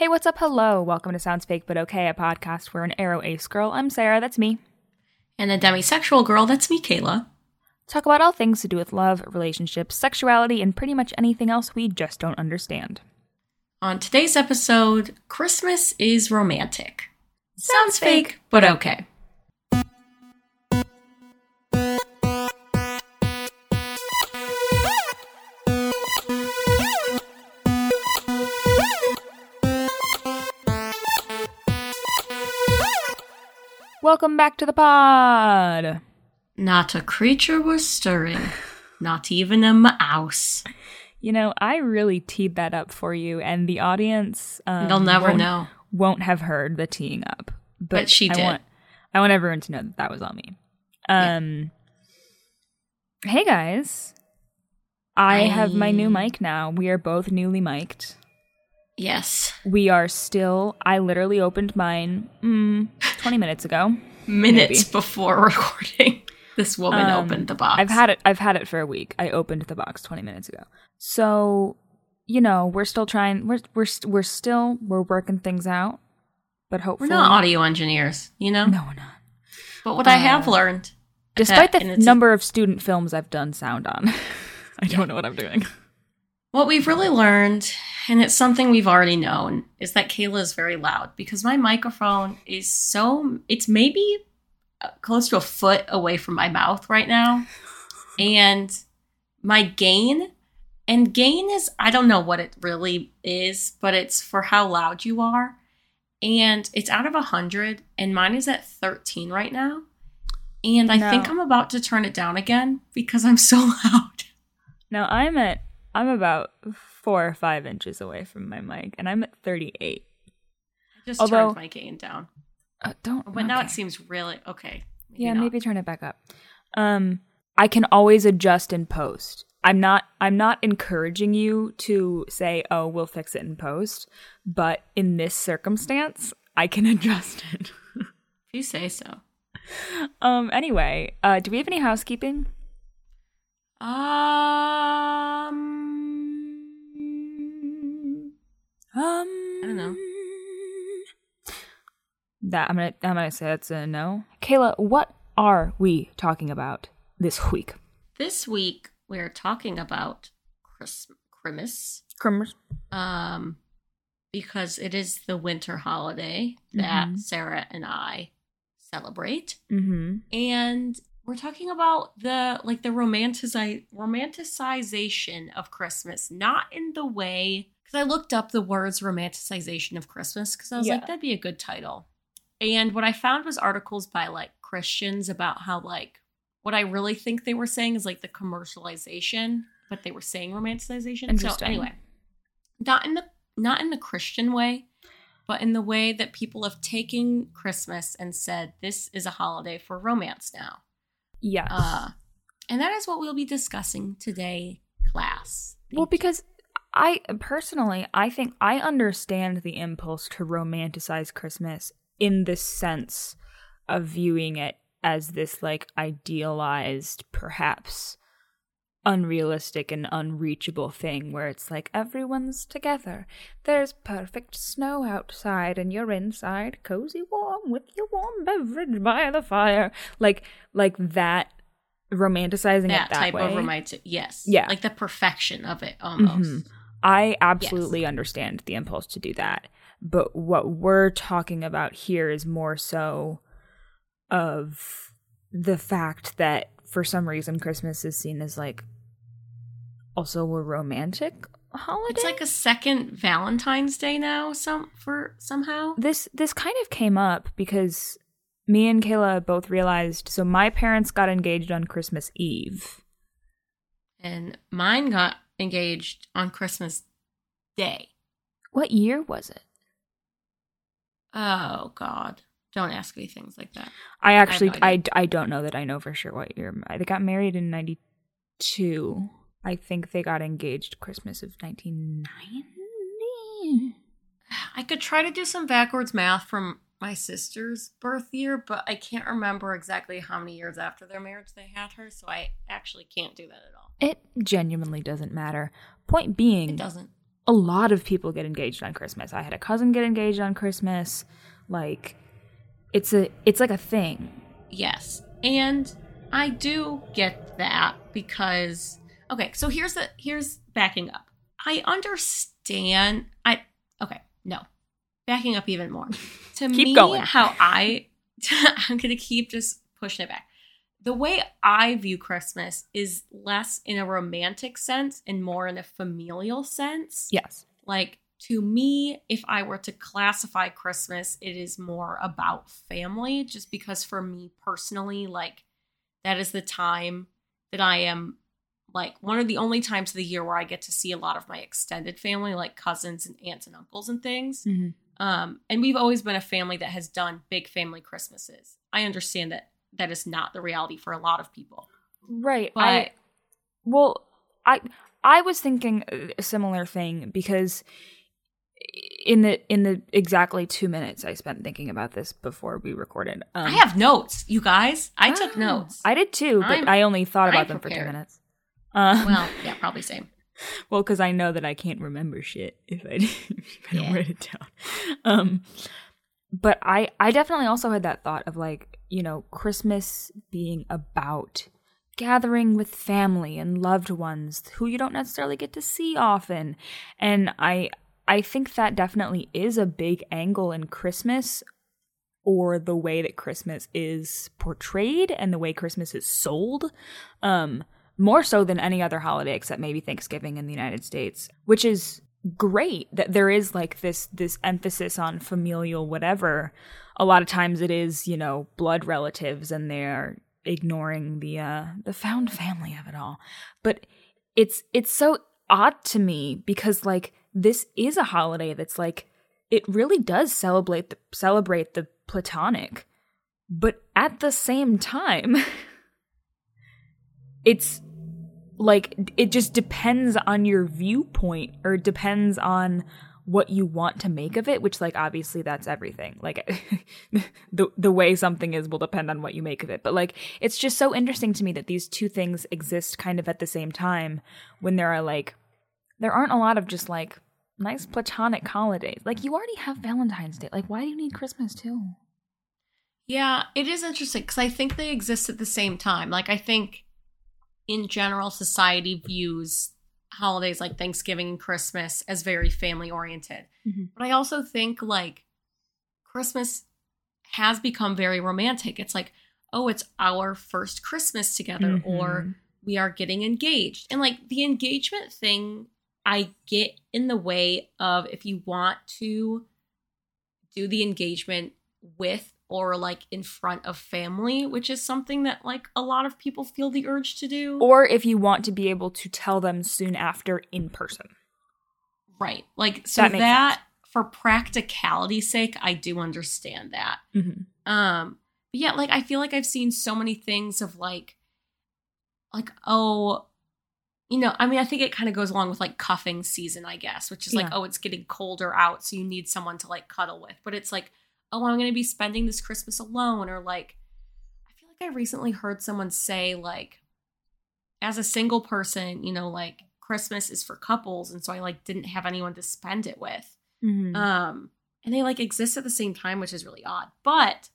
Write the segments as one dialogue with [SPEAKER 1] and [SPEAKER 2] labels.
[SPEAKER 1] Hey, what's up? Hello. Welcome to Sounds Fake But Okay, a podcast where an aro ace girl, I'm Sarah, that's me,
[SPEAKER 2] And a demisexual girl, that's me, Kayla.
[SPEAKER 1] talk about all things to do with love, relationships, sexuality, and pretty much anything else we just don't understand.
[SPEAKER 2] On today's episode, Christmas is romantic.
[SPEAKER 1] Sounds fake.
[SPEAKER 2] but okay.
[SPEAKER 1] Welcome back to the pod.
[SPEAKER 2] Not a creature was stirring, not even a mouse.
[SPEAKER 1] You know, I really teed that up for you, and the audience um,
[SPEAKER 2] They'll never
[SPEAKER 1] won't,
[SPEAKER 2] know.
[SPEAKER 1] won't have heard the teeing up. But,
[SPEAKER 2] But she
[SPEAKER 1] I
[SPEAKER 2] did.
[SPEAKER 1] Want, I want everyone to know that that was all me. Um, Hey guys, I have my new mic now. We are both newly mic'd.
[SPEAKER 2] Yes.
[SPEAKER 1] We are still. I literally opened mine mm, 20 minutes ago.
[SPEAKER 2] Minutes
[SPEAKER 1] Maybe.
[SPEAKER 2] before recording, this woman
[SPEAKER 1] Um,
[SPEAKER 2] opened the box.
[SPEAKER 1] I've had it. I've had it for a week. I opened the box 20 minutes ago. So, you know, we're still trying. We're we're we're still we're working things out. But hopefully We're
[SPEAKER 2] not audio engineers, you know?
[SPEAKER 1] No, we're not.
[SPEAKER 2] But what I have
[SPEAKER 1] Uh,
[SPEAKER 2] learned,
[SPEAKER 1] Despite
[SPEAKER 2] that-
[SPEAKER 1] the number of student films I've done sound on, I don't know what I'm doing.
[SPEAKER 2] What we've really learned, and it's something we've already known, is that Kayla is very loud because my microphone is so, it's maybe uh, close to a foot away from my mouth right now. And my gain, and gain is, I don't know what it really is, but it's for how loud you are. And it's out of 100, and mine is at 13 right now. And I
[SPEAKER 1] No.
[SPEAKER 2] think I'm about to turn it down again because I'm so loud.
[SPEAKER 1] Now I'm at. I'm about four or five inches away from my mic, and I'm at 38.
[SPEAKER 2] I just
[SPEAKER 1] Although-
[SPEAKER 2] turned my gain down.
[SPEAKER 1] Uh, don't.
[SPEAKER 2] But now it seems really okay.
[SPEAKER 1] yeah
[SPEAKER 2] not.
[SPEAKER 1] maybe turn it back up um i can always adjust in post i'm not i'm not encouraging you to say oh we'll fix it in post but in this circumstance i can adjust it
[SPEAKER 2] If you say so.
[SPEAKER 1] um anyway uh do we have any housekeeping
[SPEAKER 2] Um,
[SPEAKER 1] um
[SPEAKER 2] I don't know.
[SPEAKER 1] that i'm gonna i'm gonna say that's a no kayla what are we talking about this week
[SPEAKER 2] this week we're talking about Chris- Christmas,
[SPEAKER 1] Crimmers.
[SPEAKER 2] um, because it is the winter holiday that
[SPEAKER 1] Mhm.
[SPEAKER 2] Sarah and I celebrate,
[SPEAKER 1] mm-hmm
[SPEAKER 2] and we're talking about the like the romanticize romanticization of Christmas, not in the way because I looked up the words romanticization of Christmas because I was
[SPEAKER 1] Yeah.
[SPEAKER 2] like that'd be a good title, and what I found was articles by like Christians about how like what I really think they were saying is like the commercialization, but they were saying romanticization. So anyway, not in the not in the Christian way, but in the way that people have taken Christmas and said this is a holiday for romance now.
[SPEAKER 1] Yes
[SPEAKER 2] Uh, and that is what we'll be discussing today, class.
[SPEAKER 1] Well, because I personally, I think I understand the impulse to romanticize Christmas in the sense of viewing it as this like idealized, perhaps unrealistic and unreachable thing where it's like everyone's together. There's perfect snow outside and you're inside cozy warm with your warm beverage by the fire. Like like that romanticizing
[SPEAKER 2] that,
[SPEAKER 1] it that
[SPEAKER 2] type
[SPEAKER 1] way.
[SPEAKER 2] of romantic, yes,
[SPEAKER 1] Yeah.
[SPEAKER 2] like the perfection of it almost.
[SPEAKER 1] Mhm. I absolutely understand the impulse to do that. But what we're talking about here is more so of the fact that for some reason Christmas is seen as like also a romantic holiday.
[SPEAKER 2] It's like a second Valentine's Day now, some for somehow.
[SPEAKER 1] this this kind of came up because me and Kayla both realized so my parents got engaged on Christmas Eve.
[SPEAKER 2] And mine got engaged on Christmas Day.
[SPEAKER 1] What year was it?
[SPEAKER 2] Oh God! Don't ask me things like that.
[SPEAKER 1] I actually
[SPEAKER 2] no
[SPEAKER 1] I. I don't know that I know for sure what year. They got married in 92. I think they got engaged Christmas of 1990.
[SPEAKER 2] I could try to do some backwards math from my sister's birth year, but I can't remember exactly how many years after their marriage they had her, so I actually can't do that at all.
[SPEAKER 1] It genuinely doesn't matter. Point being,
[SPEAKER 2] It doesn't.
[SPEAKER 1] a lot of people get engaged on Christmas. I had a cousin get engaged on Christmas. Like it's a it's like a thing.
[SPEAKER 2] Yes. And I do get that because okay, so here's the here's backing up. I understand I okay, no. Backing up even more. To
[SPEAKER 1] Keep
[SPEAKER 2] me
[SPEAKER 1] going.
[SPEAKER 2] how I I'm going to keep just pushing it back. The way I view Christmas is less in a romantic sense and more in a familial sense.
[SPEAKER 1] Yes.
[SPEAKER 2] Like to me, if I were to classify Christmas, it is more about family, just because for me personally, like that is the time that I am like one of the only times of the year where I get to see a lot of my extended family, like cousins and aunts and uncles and things. Um, and we've always been a family that has done big family Christmases. I understand that that is not the reality for a lot of people.
[SPEAKER 1] Right.
[SPEAKER 2] But
[SPEAKER 1] I well, I I was thinking a similar thing because in the in the exactly 2 minutes I spent thinking about this before we recorded. Um,
[SPEAKER 2] I have notes, you guys. I took
[SPEAKER 1] oh,
[SPEAKER 2] notes.
[SPEAKER 1] I did too, but
[SPEAKER 2] I'm-
[SPEAKER 1] i only thought about
[SPEAKER 2] I'm
[SPEAKER 1] them for 2 minutes. Um,
[SPEAKER 2] well, yeah, probably same.
[SPEAKER 1] Well, because I know that I can't remember shit if I, if I don't
[SPEAKER 2] Yeah.
[SPEAKER 1] write it down. Um, but I, I definitely also had that thought of like, you know, Christmas being about gathering with family and loved ones who you don't necessarily get to see often. And I, I think that definitely is a big angle in Christmas or the way that Christmas is portrayed and the way Christmas is sold. Um, more so than any other holiday except maybe Thanksgiving in the United States, which is great that there is like this this emphasis on familial whatever. A lot of times it is, you know, blood relatives and they're ignoring the uh the found family of it all. But it's it's so odd to me because like this is a holiday that's like it really does celebrate the celebrate the platonic. But at the same time it's like it just depends on your viewpoint or depends on what you want to make of it which like obviously that's everything like the the way something is will depend on what you make of it but like it's just so interesting to me that these two things exist kind of at the same time when there are like there aren't a lot of just like nice platonic holidays like you already have valentine's day like why do you need christmas too
[SPEAKER 2] Yeah, it is interesting because I think they exist at the same time. Like, I think in general, society views holidays like Thanksgiving and Christmas as very family oriented.
[SPEAKER 1] Mhm.
[SPEAKER 2] But I also think like Christmas has become very romantic. It's like, oh, it's our first Christmas together, or
[SPEAKER 1] Mhm.
[SPEAKER 2] we are getting engaged. And like the engagement thing, I get in the way of if you want to do the engagement with or like in front of family, which is something that like a lot of people feel the urge to do.
[SPEAKER 1] or if you want to be able to tell them soon after in person
[SPEAKER 2] right. Like so
[SPEAKER 1] That
[SPEAKER 2] that, for practicality's sake, I do understand that.
[SPEAKER 1] mm-hmm.
[SPEAKER 2] Um, but yeah, like I feel like I've seen so many things of like, like oh, you know, I mean, I think it kind of goes along with like cuffing season, I guess, which is like,
[SPEAKER 1] Yeah.
[SPEAKER 2] oh, it's getting colder out, so you need someone to like cuddle with. But it's like, oh, I'm going to be spending this Christmas alone, or like, I feel like I recently heard someone say like, as a single person, you know, like Christmas is for couples, and so I like didn't have anyone to spend it with.
[SPEAKER 1] Mm-hmm.
[SPEAKER 2] Um, and they like exist at the same time, which is really odd. But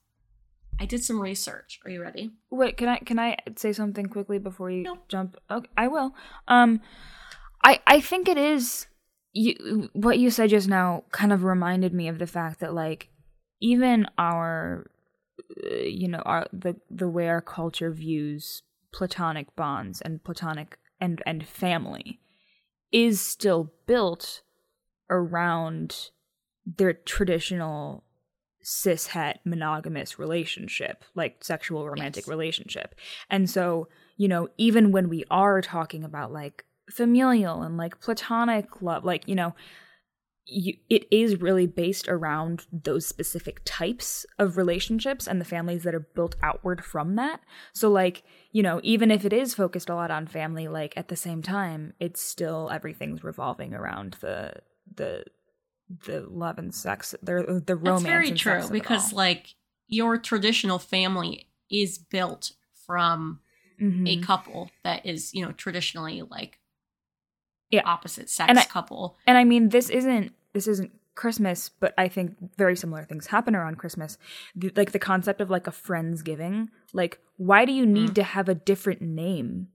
[SPEAKER 2] I did some research. Are you ready?
[SPEAKER 1] Wait, can I can I say something quickly before you
[SPEAKER 2] No.
[SPEAKER 1] jump? Okay, I will. Um, I I think it is you what you said just now kind of reminded me of the fact that like even our uh, you know our the the way our culture views platonic bonds and platonic and and family is still built around their traditional cishet monogamous relationship like sexual romantic
[SPEAKER 2] Yes.
[SPEAKER 1] relationship and so you know even when we are talking about like familial and like platonic love like you know you, it is really based around those specific types of relationships and the families that are built outward from that. So, like, you know, even if it is focused a lot on family, like at the same time, it's still everything's revolving around the the the love and sex, the the romance.
[SPEAKER 2] That's very true because like your traditional family is built from a
[SPEAKER 1] Mhm.
[SPEAKER 2] couple that is, you know, traditionally like yeah. opposite sex
[SPEAKER 1] and I,
[SPEAKER 2] couple.
[SPEAKER 1] And I mean, this isn't this isn't Christmas, but I think very similar things happen around Christmas. The, like the concept of like a friendsgiving. Like, why do you need mm. to have a different name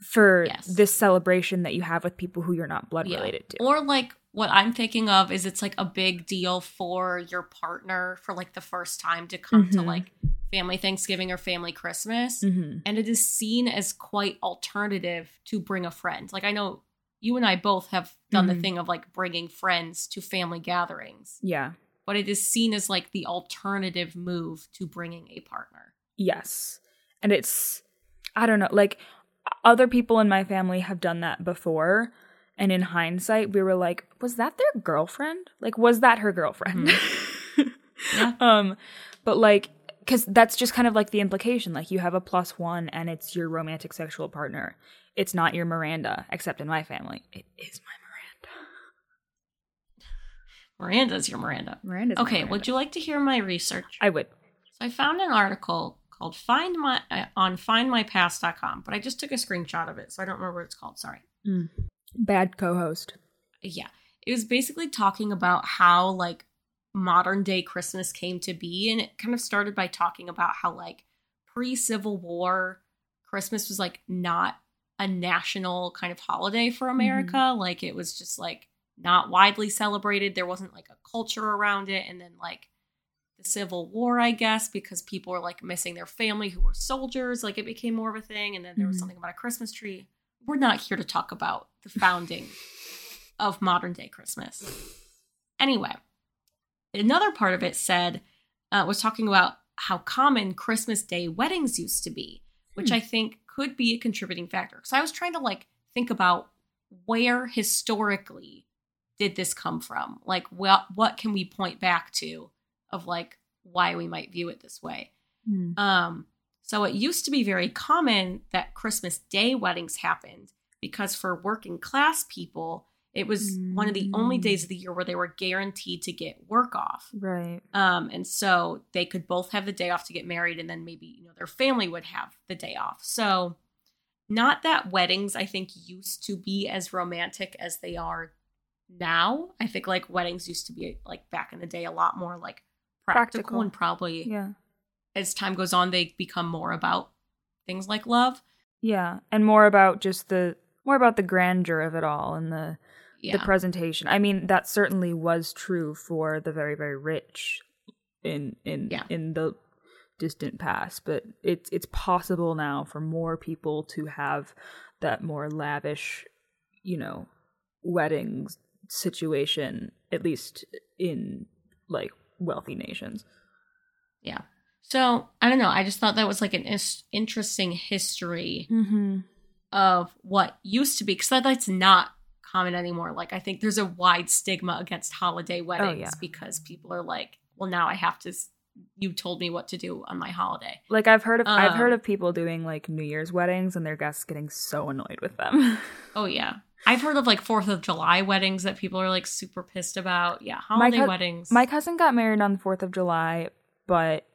[SPEAKER 1] for yes. this celebration that you have with people who you're not blood yeah. related to?
[SPEAKER 2] Or like what I'm thinking of is it's like a big deal for your partner for like the first time to come mm-hmm. to like family Thanksgiving or family Christmas. Mm-hmm. And it is seen as quite alternative to bring a friend. Like I know you and I both have done mm-hmm. the thing of like bringing friends to family gatherings.
[SPEAKER 1] Yeah.
[SPEAKER 2] But it is seen as like the alternative move to bringing a partner.
[SPEAKER 1] Yes. And it's, I don't know, like other people in my family have done that before. And in hindsight, we were like, was that their girlfriend? Like, was that her girlfriend? Mm-hmm. yeah. um, but like, because that's just kind of like the implication. Like, you have a plus one and it's your romantic sexual partner. It's not your Miranda, except in my family. It is my
[SPEAKER 2] Miranda. Miranda's your Miranda.
[SPEAKER 1] Miranda's
[SPEAKER 2] okay,
[SPEAKER 1] Miranda.
[SPEAKER 2] would you like to hear my research?
[SPEAKER 1] I would.
[SPEAKER 2] So I found an article called Find My uh, on findmypast.com, but I just took a screenshot of it, so I don't remember what it's called. Sorry.
[SPEAKER 1] Mm. Bad co-host.
[SPEAKER 2] Yeah. It was basically talking about how like modern day Christmas came to be and it kind of started by talking about how like pre-Civil War Christmas was like not a national kind of holiday for mm-hmm. America. Mm-hmm. Like it was just like not widely celebrated. There wasn't like a culture around it. And then like the Civil War, I guess, because people were like missing their family who were soldiers, like it became more of a thing. And then there was mm-hmm. something about a Christmas tree. We're not here to talk about the founding of modern day Christmas. Anyway, another part of it said, uh, was talking about how common Christmas Day weddings used to be, which hmm. I think could be a contributing factor. Because I was trying to like think about where historically did this come from? Like, what what can we point back to of like why we might view it this way? Mm. Um, so it used to be very common that Christmas Day weddings happened because for working class people, it was mm. one of the only days of the year where they were guaranteed to get work off.
[SPEAKER 1] Right.
[SPEAKER 2] Um, and so they could both have the day off to get married, and then maybe you know their family would have the day off. So, not that weddings I think used to be as romantic as they are now. I think like weddings used to be like back in the day a lot more like practical, practical. and probably
[SPEAKER 1] yeah.
[SPEAKER 2] As time goes on, they become more about things like love.
[SPEAKER 1] Yeah, and more about just the more about the grandeur of it all and the yeah. the presentation. I mean, that certainly was true for the very very rich in in yeah. in the distant past, but it's it's possible now for more people to have that more lavish, you know, weddings situation at least in like wealthy nations.
[SPEAKER 2] Yeah. So, I don't know, I just thought that was like an is- interesting history
[SPEAKER 1] mm-hmm.
[SPEAKER 2] of what used to be cuz that's not common anymore. Like I think there's a wide stigma against holiday oh, weddings oh, yeah. because people are like, well, now I have to. You told me what to do on my holiday.
[SPEAKER 1] Like I've heard of um, I've heard um, of people doing like New Year's weddings and their guests getting so annoyed with them.
[SPEAKER 2] oh yeah. I've heard of like Fourth of July weddings that people are like super pissed about. Yeah, holiday co- weddings.
[SPEAKER 1] My cousin got married on the Fourth of July, but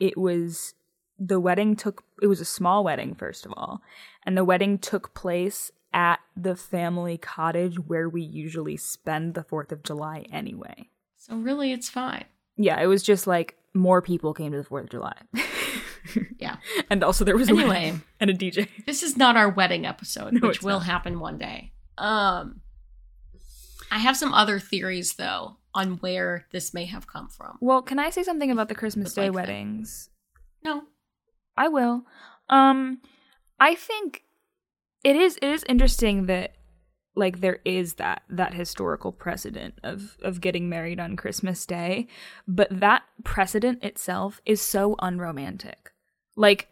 [SPEAKER 1] it was the wedding took it was a small wedding first of all, and the wedding took place at the family cottage where we usually spend the 4th of July anyway.
[SPEAKER 2] So really it's fine.
[SPEAKER 1] Yeah, it was just like more people came to the 4th of July.
[SPEAKER 2] yeah.
[SPEAKER 1] And also there was
[SPEAKER 2] anyway,
[SPEAKER 1] a and a DJ.
[SPEAKER 2] This is not our wedding episode, no, which will not. happen one day. Um I have some other theories though on where this may have come from.
[SPEAKER 1] Well, can I say something about the Christmas Day like weddings?
[SPEAKER 2] No.
[SPEAKER 1] I will. Um I think it is it is interesting that like there is that that historical precedent of of getting married on Christmas Day, but that precedent itself is so unromantic. Like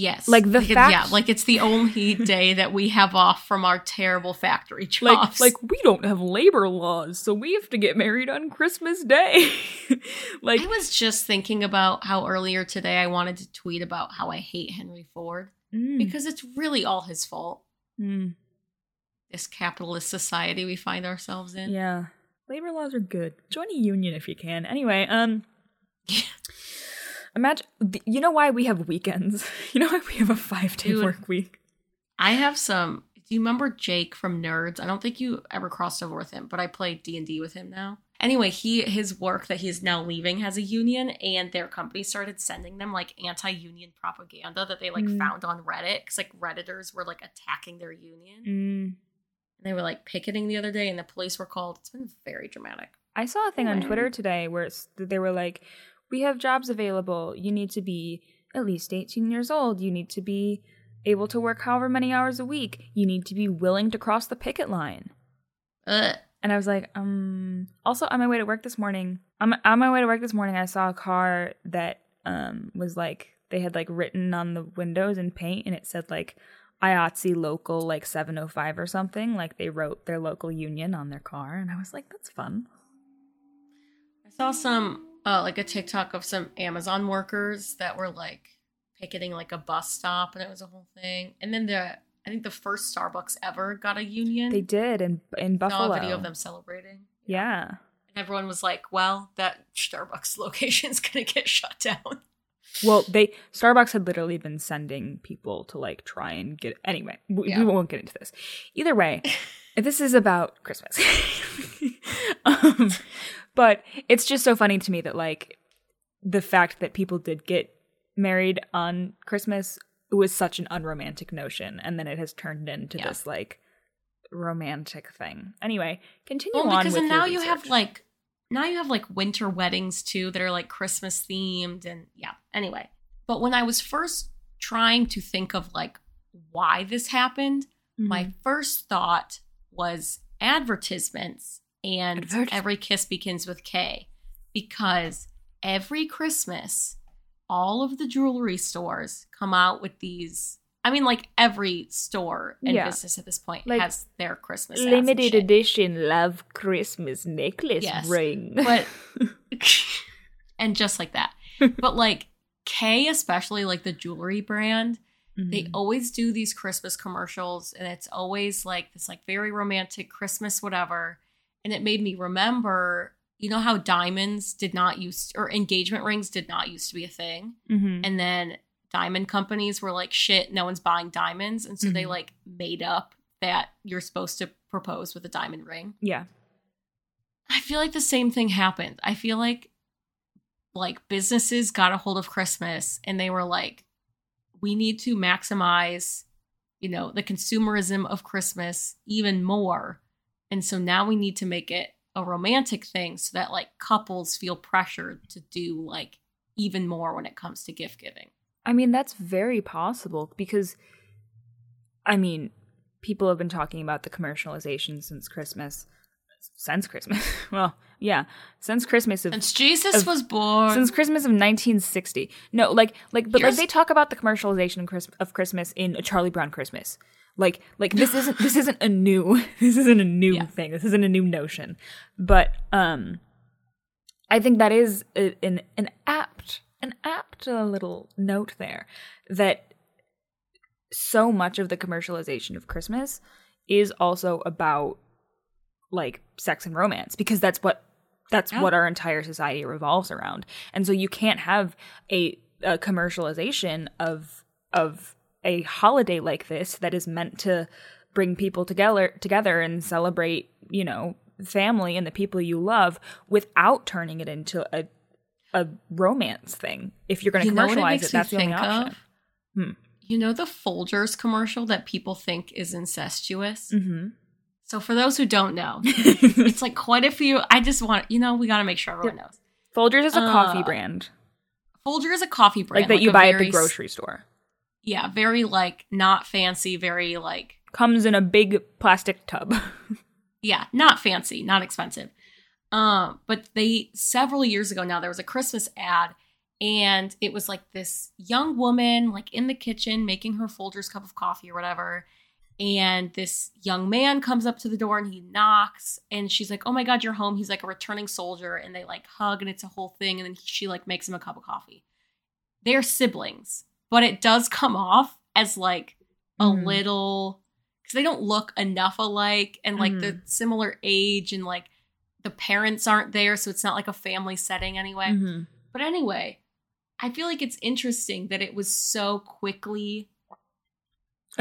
[SPEAKER 2] Yes.
[SPEAKER 1] Like the
[SPEAKER 2] like
[SPEAKER 1] fact,
[SPEAKER 2] yeah, like it's the only day that we have off from our terrible factory
[SPEAKER 1] jobs. Like, like we don't have labor laws, so we have to get married on Christmas Day. like
[SPEAKER 2] I was just thinking about how earlier today I wanted to tweet about how I hate Henry Ford mm. because it's really all his fault.
[SPEAKER 1] Mm.
[SPEAKER 2] This capitalist society we find ourselves in.
[SPEAKER 1] Yeah. Labor laws are good. Join a union if you can. Anyway, um imagine you know why we have weekends? You know why we have a 5-day work week?
[SPEAKER 2] I have some Do you remember Jake from Nerds? I don't think you ever crossed over with him, but I play D and D with him now. Anyway, he his work that he's now leaving has a union, and their company started sending them like anti-union propaganda that they like
[SPEAKER 1] Mm.
[SPEAKER 2] found on Reddit because like redditors were like attacking their union.
[SPEAKER 1] Mm.
[SPEAKER 2] And they were like picketing the other day, and the police were called. It's been very dramatic.
[SPEAKER 1] I saw a thing on Twitter today where it's, they were like, "We have jobs available. You need to be at least 18 years old. You need to be able to work however many hours a week. You need to be willing to cross the picket line."
[SPEAKER 2] Ugh.
[SPEAKER 1] And I was like, um. Also, on my way to work this morning, on my, on my way to work this morning, I saw a car that um was like they had like written on the windows in paint, and it said like IATSE local like 705 or something. Like they wrote their local union on their car, and I was like, that's fun.
[SPEAKER 2] I saw some uh like a TikTok of some Amazon workers that were like picketing like a bus stop, and it was a whole thing. And then the I think the first Starbucks ever got a union.
[SPEAKER 1] They did in in
[SPEAKER 2] saw
[SPEAKER 1] Buffalo.
[SPEAKER 2] a video of them celebrating.
[SPEAKER 1] Yeah.
[SPEAKER 2] And everyone was like, "Well, that Starbucks location's gonna get shut down."
[SPEAKER 1] Well, they Starbucks had literally been sending people to like try and get. Anyway, we,
[SPEAKER 2] Yeah.
[SPEAKER 1] we won't get into this. Either way, this is about Christmas. um, but it's just so funny to me that like the fact that people did get married on Christmas was such an unromantic notion, and then it has turned into
[SPEAKER 2] Yeah.
[SPEAKER 1] this like romantic thing. Anyway, continue
[SPEAKER 2] Well,
[SPEAKER 1] on
[SPEAKER 2] because
[SPEAKER 1] with
[SPEAKER 2] then
[SPEAKER 1] your
[SPEAKER 2] now you have like now you have like winter weddings too that are like Christmas themed and yeah. Anyway, but when I was first trying to think of like why this happened,
[SPEAKER 1] Mhm.
[SPEAKER 2] my first thought was advertisements and every kiss begins with Kay because every Christmas all of the jewelry stores come out with these I mean like every store and
[SPEAKER 1] Yeah.
[SPEAKER 2] business at this point
[SPEAKER 1] Like,
[SPEAKER 2] has their Christmas
[SPEAKER 1] limited edition love Christmas necklace
[SPEAKER 2] Yes,
[SPEAKER 1] ring.
[SPEAKER 2] but and just like that. But like Kay, especially like the jewelry brand, they
[SPEAKER 1] Mhm.
[SPEAKER 2] always do these Christmas commercials, and it's always like this like very romantic Christmas whatever. And it made me remember, you know how diamonds did not use or engagement rings did not used to be a thing,
[SPEAKER 1] Mhm.
[SPEAKER 2] and then diamond companies were like, shit, no one's buying diamonds, and so they
[SPEAKER 1] Mhm.
[SPEAKER 2] like made up that you're supposed to propose with a diamond ring.
[SPEAKER 1] yeah.
[SPEAKER 2] I feel like the same thing happened. I feel like like businesses got a hold of Christmas and they were like we need to maximize you know the consumerism of Christmas even more. And so now we need to make it a romantic thing so that like couples feel pressured to do like even more when it comes to gift giving.
[SPEAKER 1] I mean, that's very possible because, I mean, people have been talking about the commercialization since Christmas. Since Christmas. well, yeah. Since Christmas of.
[SPEAKER 2] Since Jesus
[SPEAKER 1] Of-
[SPEAKER 2] was born.
[SPEAKER 1] since Christmas of 1960. No, like, like, but like they talk about the commercialization of of Christmas in a Charlie Brown Christmas. Like, like this isn't this isn't a new this isn't a new
[SPEAKER 2] Yeah.
[SPEAKER 1] thing. This isn't a new notion. But um, I think that is a, an an apt an apt little note there that so much of the commercialization of Christmas is also about like sex and romance because that's what that's
[SPEAKER 2] Yeah.
[SPEAKER 1] what our entire society revolves around. And so you can't have a, a commercialization of of a holiday like this that is meant to bring people together together and celebrate, you know, family and the people you love without turning it into a a romance thing. If you're going to
[SPEAKER 2] You know it
[SPEAKER 1] commercialize it, that's the only option. Hmm.
[SPEAKER 2] You know the Folgers commercial that people think is incestuous?
[SPEAKER 1] Mm-hmm.
[SPEAKER 2] So for those who don't know, it's like quite a few. I just want you know we got to make sure everyone knows.
[SPEAKER 1] Folgers is a coffee
[SPEAKER 2] Uh,
[SPEAKER 1] brand,
[SPEAKER 2] Folger is a coffee brand
[SPEAKER 1] like that you
[SPEAKER 2] a
[SPEAKER 1] buy at the grocery store.
[SPEAKER 2] Yeah, very like not fancy, very like
[SPEAKER 1] Comes in a big plastic tub.
[SPEAKER 2] yeah, not fancy, not expensive. Um, but they several years ago now there was a Christmas ad and it was like this young woman like in the kitchen making her Folgers cup of coffee or whatever. And this young man comes up to the door and he knocks and she's like, "Oh my god, you're home." He's like a returning soldier and they like hug and it's a whole thing and then she like makes him a cup of coffee. They're siblings, but it does come off as like a
[SPEAKER 1] Mhm.
[SPEAKER 2] little because they don't look enough alike and like the
[SPEAKER 1] Mhm.
[SPEAKER 2] similar age and like the parents aren't there so it's not like a family setting anyway
[SPEAKER 1] Mhm.
[SPEAKER 2] but anyway i feel like it's interesting that it was so quickly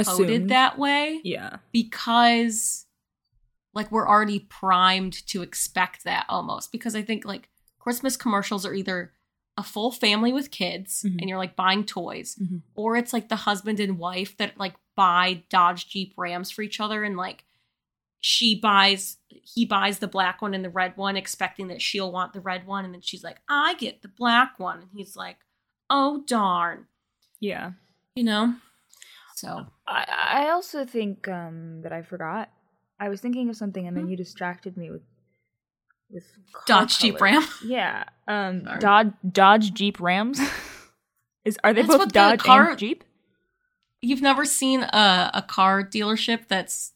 [SPEAKER 2] coded that way
[SPEAKER 1] Yeah.
[SPEAKER 2] because like we're already primed to expect that almost because I think like Christmas commercials are either a full family with kids
[SPEAKER 1] Mhm.
[SPEAKER 2] and you're like buying toys
[SPEAKER 1] Mhm.
[SPEAKER 2] or it's like the husband and wife that like buy Dodge Jeep Rams for each other and like she buys he buys the black one and the red one expecting that she'll want the red one and then she's like I get the black one and he's like oh darn
[SPEAKER 1] Yeah.
[SPEAKER 2] you know so
[SPEAKER 1] I, I also think um, that I forgot. I was thinking of something and then
[SPEAKER 2] Hmm?
[SPEAKER 1] you distracted me with with
[SPEAKER 2] Dodge Jeep
[SPEAKER 1] colors.
[SPEAKER 2] Ram
[SPEAKER 1] Yeah. Um. Dodge Dodge Jeep Rams. Is are they
[SPEAKER 2] That's
[SPEAKER 1] both
[SPEAKER 2] what the
[SPEAKER 1] Dodge
[SPEAKER 2] car-
[SPEAKER 1] and Jeep?
[SPEAKER 2] You've never seen a, a car dealership that's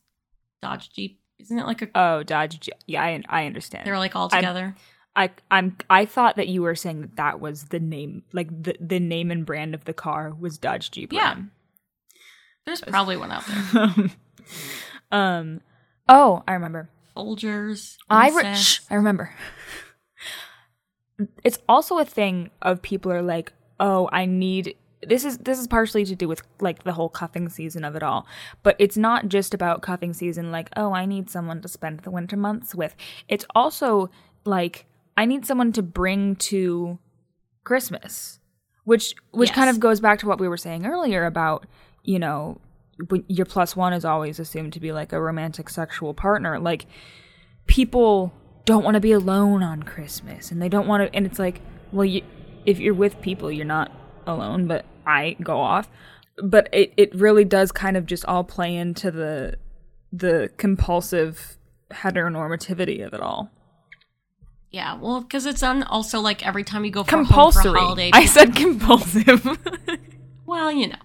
[SPEAKER 2] Dodge Jeep, isn't it? Like a
[SPEAKER 1] Oh, Dodge Jeep. Yeah, I I understand.
[SPEAKER 2] they're like all
[SPEAKER 1] I'm-
[SPEAKER 2] together.
[SPEAKER 1] I I'm I thought that you were saying that that was the name, like the the name and brand of the car was Dodge Jeep
[SPEAKER 2] Yeah.
[SPEAKER 1] Ram.
[SPEAKER 2] There's probably one out there.
[SPEAKER 1] um. Oh, I remember.
[SPEAKER 2] Folgers.
[SPEAKER 1] I re- shh, I remember. It's also a thing of people are like, "Oh, I need this is this is partially to do with like the whole cuffing season of it all. But it's not just about cuffing season like, "Oh, I need someone to spend the winter months with." It's also like I need someone to bring to Christmas. Which which kind of goes back to what we were saying earlier about, you know, your plus one is always assumed to be like a romantic sexual partner. Like people don't want to be alone on Christmas and they don't want to and it's like, well you if you're with people, you're not alone, but I go off. But it it really does kind of just all play into the the compulsive heteronormativity of it all.
[SPEAKER 2] Yeah, well, because it's on also like every time you go for
[SPEAKER 1] Compulsory.
[SPEAKER 2] a holiday.
[SPEAKER 1] I said compulsive.
[SPEAKER 2] well, you know,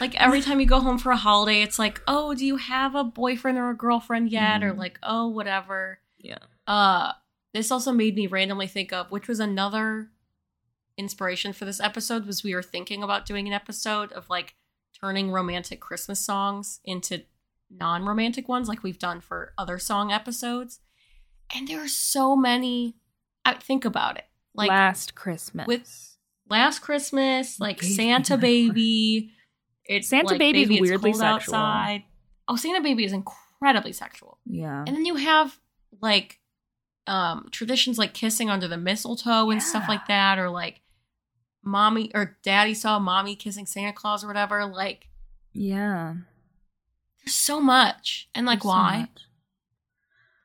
[SPEAKER 2] like every time you go home for a holiday, it's like, oh, do you have a boyfriend or a girlfriend yet? Or
[SPEAKER 1] Mhm.
[SPEAKER 2] like, oh, whatever.
[SPEAKER 1] yeah.
[SPEAKER 2] Uh, this also made me randomly think of which was another inspiration for this episode was we were thinking about doing an episode of like turning romantic Christmas songs into non-romantic ones like we've done for other song episodes. And there are so many I think about it. Like
[SPEAKER 1] Last Christmas.
[SPEAKER 2] with Last Christmas, like Santa Baby. It's
[SPEAKER 1] Santa
[SPEAKER 2] like,
[SPEAKER 1] Baby is
[SPEAKER 2] Baby,
[SPEAKER 1] weirdly sexual.
[SPEAKER 2] Outside. Oh, Santa Baby is incredibly sexual.
[SPEAKER 1] yeah.
[SPEAKER 2] And then you have like um traditions like kissing under the mistletoe and stuff like that, or like mommy or daddy saw mommy kissing Santa Claus or whatever. Like
[SPEAKER 1] Yeah.
[SPEAKER 2] there's so much. And like
[SPEAKER 1] There's
[SPEAKER 2] why?
[SPEAKER 1] much.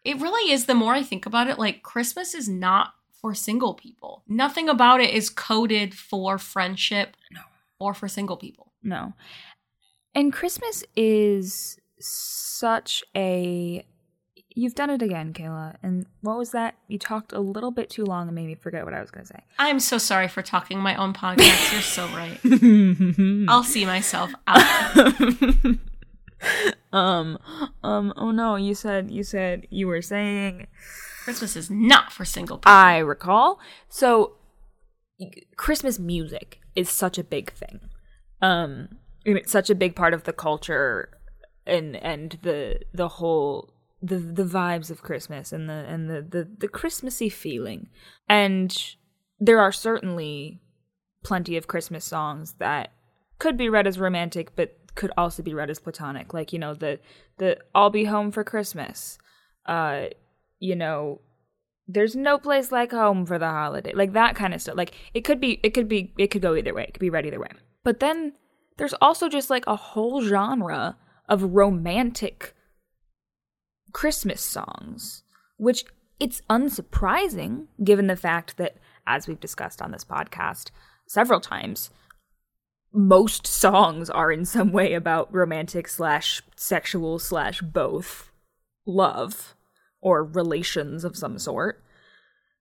[SPEAKER 2] It really is the more I think about it, like Christmas is not for single people. Nothing about it is coded for friendship
[SPEAKER 1] No.
[SPEAKER 2] or for single people.
[SPEAKER 1] No. And Christmas is such a You've done it again, Kayla. And what was that? You talked a little bit too long and made me forget what I was going to say.
[SPEAKER 2] I'm so sorry for talking my own podcast. You're so right. I'll see myself out.
[SPEAKER 1] um um oh no, you said you said you were saying
[SPEAKER 2] Christmas is not for single people.
[SPEAKER 1] I recall. So Christmas music is such a big thing. Um it's such a big part of the culture and and the the whole the the vibes of Christmas and the and the the, the Christmassy feeling. And there are certainly plenty of Christmas songs that could be read as romantic but could also be read as platonic. Like, you know, the the I'll be home for Christmas. Uh you know, there's no place like home for the holiday like that kind of stuff like it could be it could be it could go either way it could be read either way but then there's also just like a whole genre of romantic christmas songs which it's unsurprising given the fact that as we've discussed on this podcast several times most songs are in some way about romantic slash sexual slash both love or relations of some sort.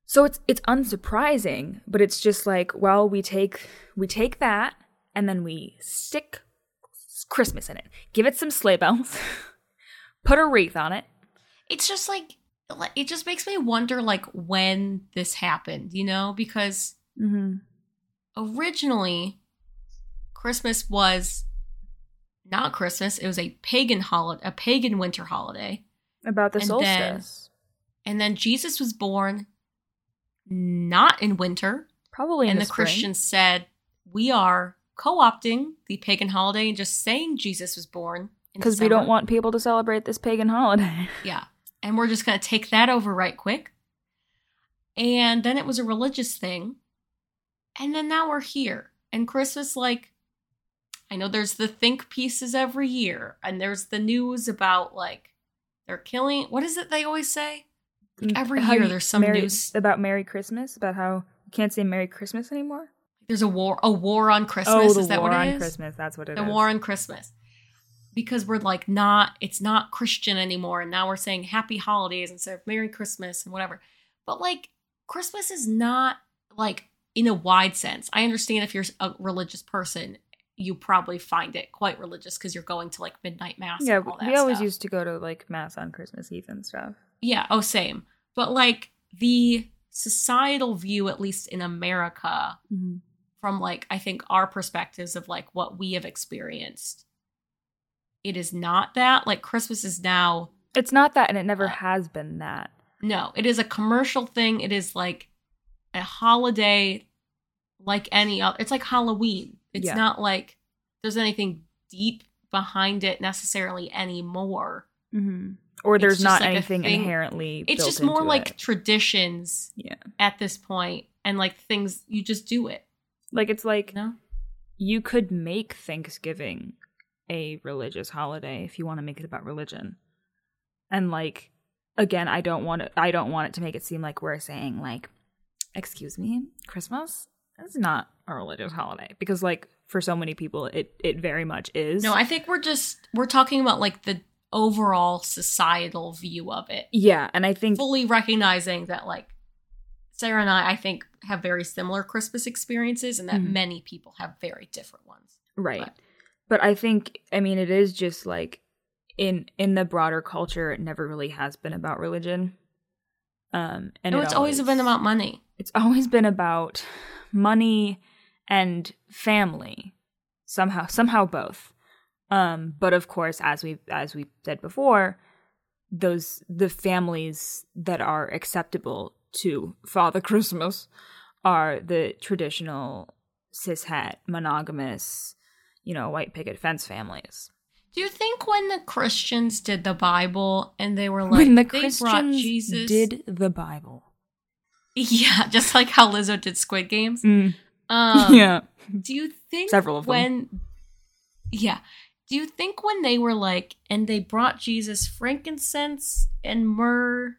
[SPEAKER 1] So it's it's unsurprising, but it's just like, well, we take we take that and then we stick Christmas in it. Give it some sleigh bells. put a wreath on it.
[SPEAKER 2] it's just like it just makes me wonder like when this happened, you know, because
[SPEAKER 1] Mm-hmm.
[SPEAKER 2] originally Christmas was not Christmas, it was a pagan holiday, a pagan winter holiday.
[SPEAKER 1] About the
[SPEAKER 2] And
[SPEAKER 1] solstice.
[SPEAKER 2] And then Jesus was born not in winter,
[SPEAKER 1] Probably in
[SPEAKER 2] and
[SPEAKER 1] the,
[SPEAKER 2] the. Christians said, "We are co-opting the pagan holiday and just saying Jesus was born
[SPEAKER 1] Because we don't want people to celebrate this pagan holiday.
[SPEAKER 2] Yeah. And we're just going to take that over right quick. And then it was a religious thing. And then now we're here. And Christmas, like, I know there's the think pieces every year, and there's the news about, like, they're killing. What is it they always say? Mm, every
[SPEAKER 1] How
[SPEAKER 2] year there's some
[SPEAKER 1] Merry-
[SPEAKER 2] news.
[SPEAKER 1] about Merry Christmas, about how you can't say Merry Christmas anymore.
[SPEAKER 2] There's a war, a war on Christmas.
[SPEAKER 1] oh, the
[SPEAKER 2] is that
[SPEAKER 1] war
[SPEAKER 2] what it
[SPEAKER 1] on
[SPEAKER 2] is?
[SPEAKER 1] Christmas. That's what it is.
[SPEAKER 2] the war on Christmas. Because we're like not, it's not Christian anymore, and now we're saying Happy Holidays instead of Merry Christmas and whatever. But like Christmas is not like in a wide sense. I understand if you're a religious person, you probably find it quite religious because you're going to like midnight mass.
[SPEAKER 1] Yeah,
[SPEAKER 2] and all that
[SPEAKER 1] we always
[SPEAKER 2] stuff.
[SPEAKER 1] used to go to like mass on Christmas Eve and stuff.
[SPEAKER 2] Yeah, oh, same. But like the societal view, at least in America, mm-hmm. From like I think our perspectives of like what we have experienced, it is not that. Like Christmas is now
[SPEAKER 1] It's not that, and it never
[SPEAKER 2] Uh,
[SPEAKER 1] has been that.
[SPEAKER 2] no, it is a commercial thing. It is like a holiday like any other. It's like Halloween. It's
[SPEAKER 1] Yeah.
[SPEAKER 2] not like there's anything deep behind it necessarily anymore.
[SPEAKER 1] Mm-hmm. Or there's not
[SPEAKER 2] like
[SPEAKER 1] anything
[SPEAKER 2] thing-
[SPEAKER 1] inherently.
[SPEAKER 2] It's just more like
[SPEAKER 1] it.
[SPEAKER 2] traditions
[SPEAKER 1] yeah,
[SPEAKER 2] at this point and like things you just do it.
[SPEAKER 1] Like it's like
[SPEAKER 2] You
[SPEAKER 1] you could make Thanksgiving a religious holiday if you want to make it about religion. And like again, I don't want it I don't want it to make it seem like we're saying like excuse me, Christmas is not a religious holiday because like for so many people it it very much is.
[SPEAKER 2] No, I think we're just we're talking about like the overall societal view of it.
[SPEAKER 1] yeah, and I think
[SPEAKER 2] Fully recognizing that like Sarah and I I think have very similar Christmas experiences and that
[SPEAKER 1] Mhm.
[SPEAKER 2] many people have very different ones.
[SPEAKER 1] right.
[SPEAKER 2] but-
[SPEAKER 1] But I think I mean it is just like in in the broader culture it never really has been about religion. Um and
[SPEAKER 2] no,
[SPEAKER 1] it
[SPEAKER 2] it's always been about money.
[SPEAKER 1] it's always been about money and family somehow somehow both um but of course as we as we said before those the families that are acceptable to father christmas are the traditional cishet monogamous you know white picket fence families
[SPEAKER 2] Do you think when the Christians did the Bible and they were like
[SPEAKER 1] when the
[SPEAKER 2] they
[SPEAKER 1] christians
[SPEAKER 2] Jesus
[SPEAKER 1] did the bible
[SPEAKER 2] Yeah, just like how Lizzo did Squid Games.
[SPEAKER 1] Mm,
[SPEAKER 2] Um,
[SPEAKER 1] yeah
[SPEAKER 2] Do you think
[SPEAKER 1] Several of them.
[SPEAKER 2] when Yeah. Do you think when they were like and they brought Jesus frankincense and myrrh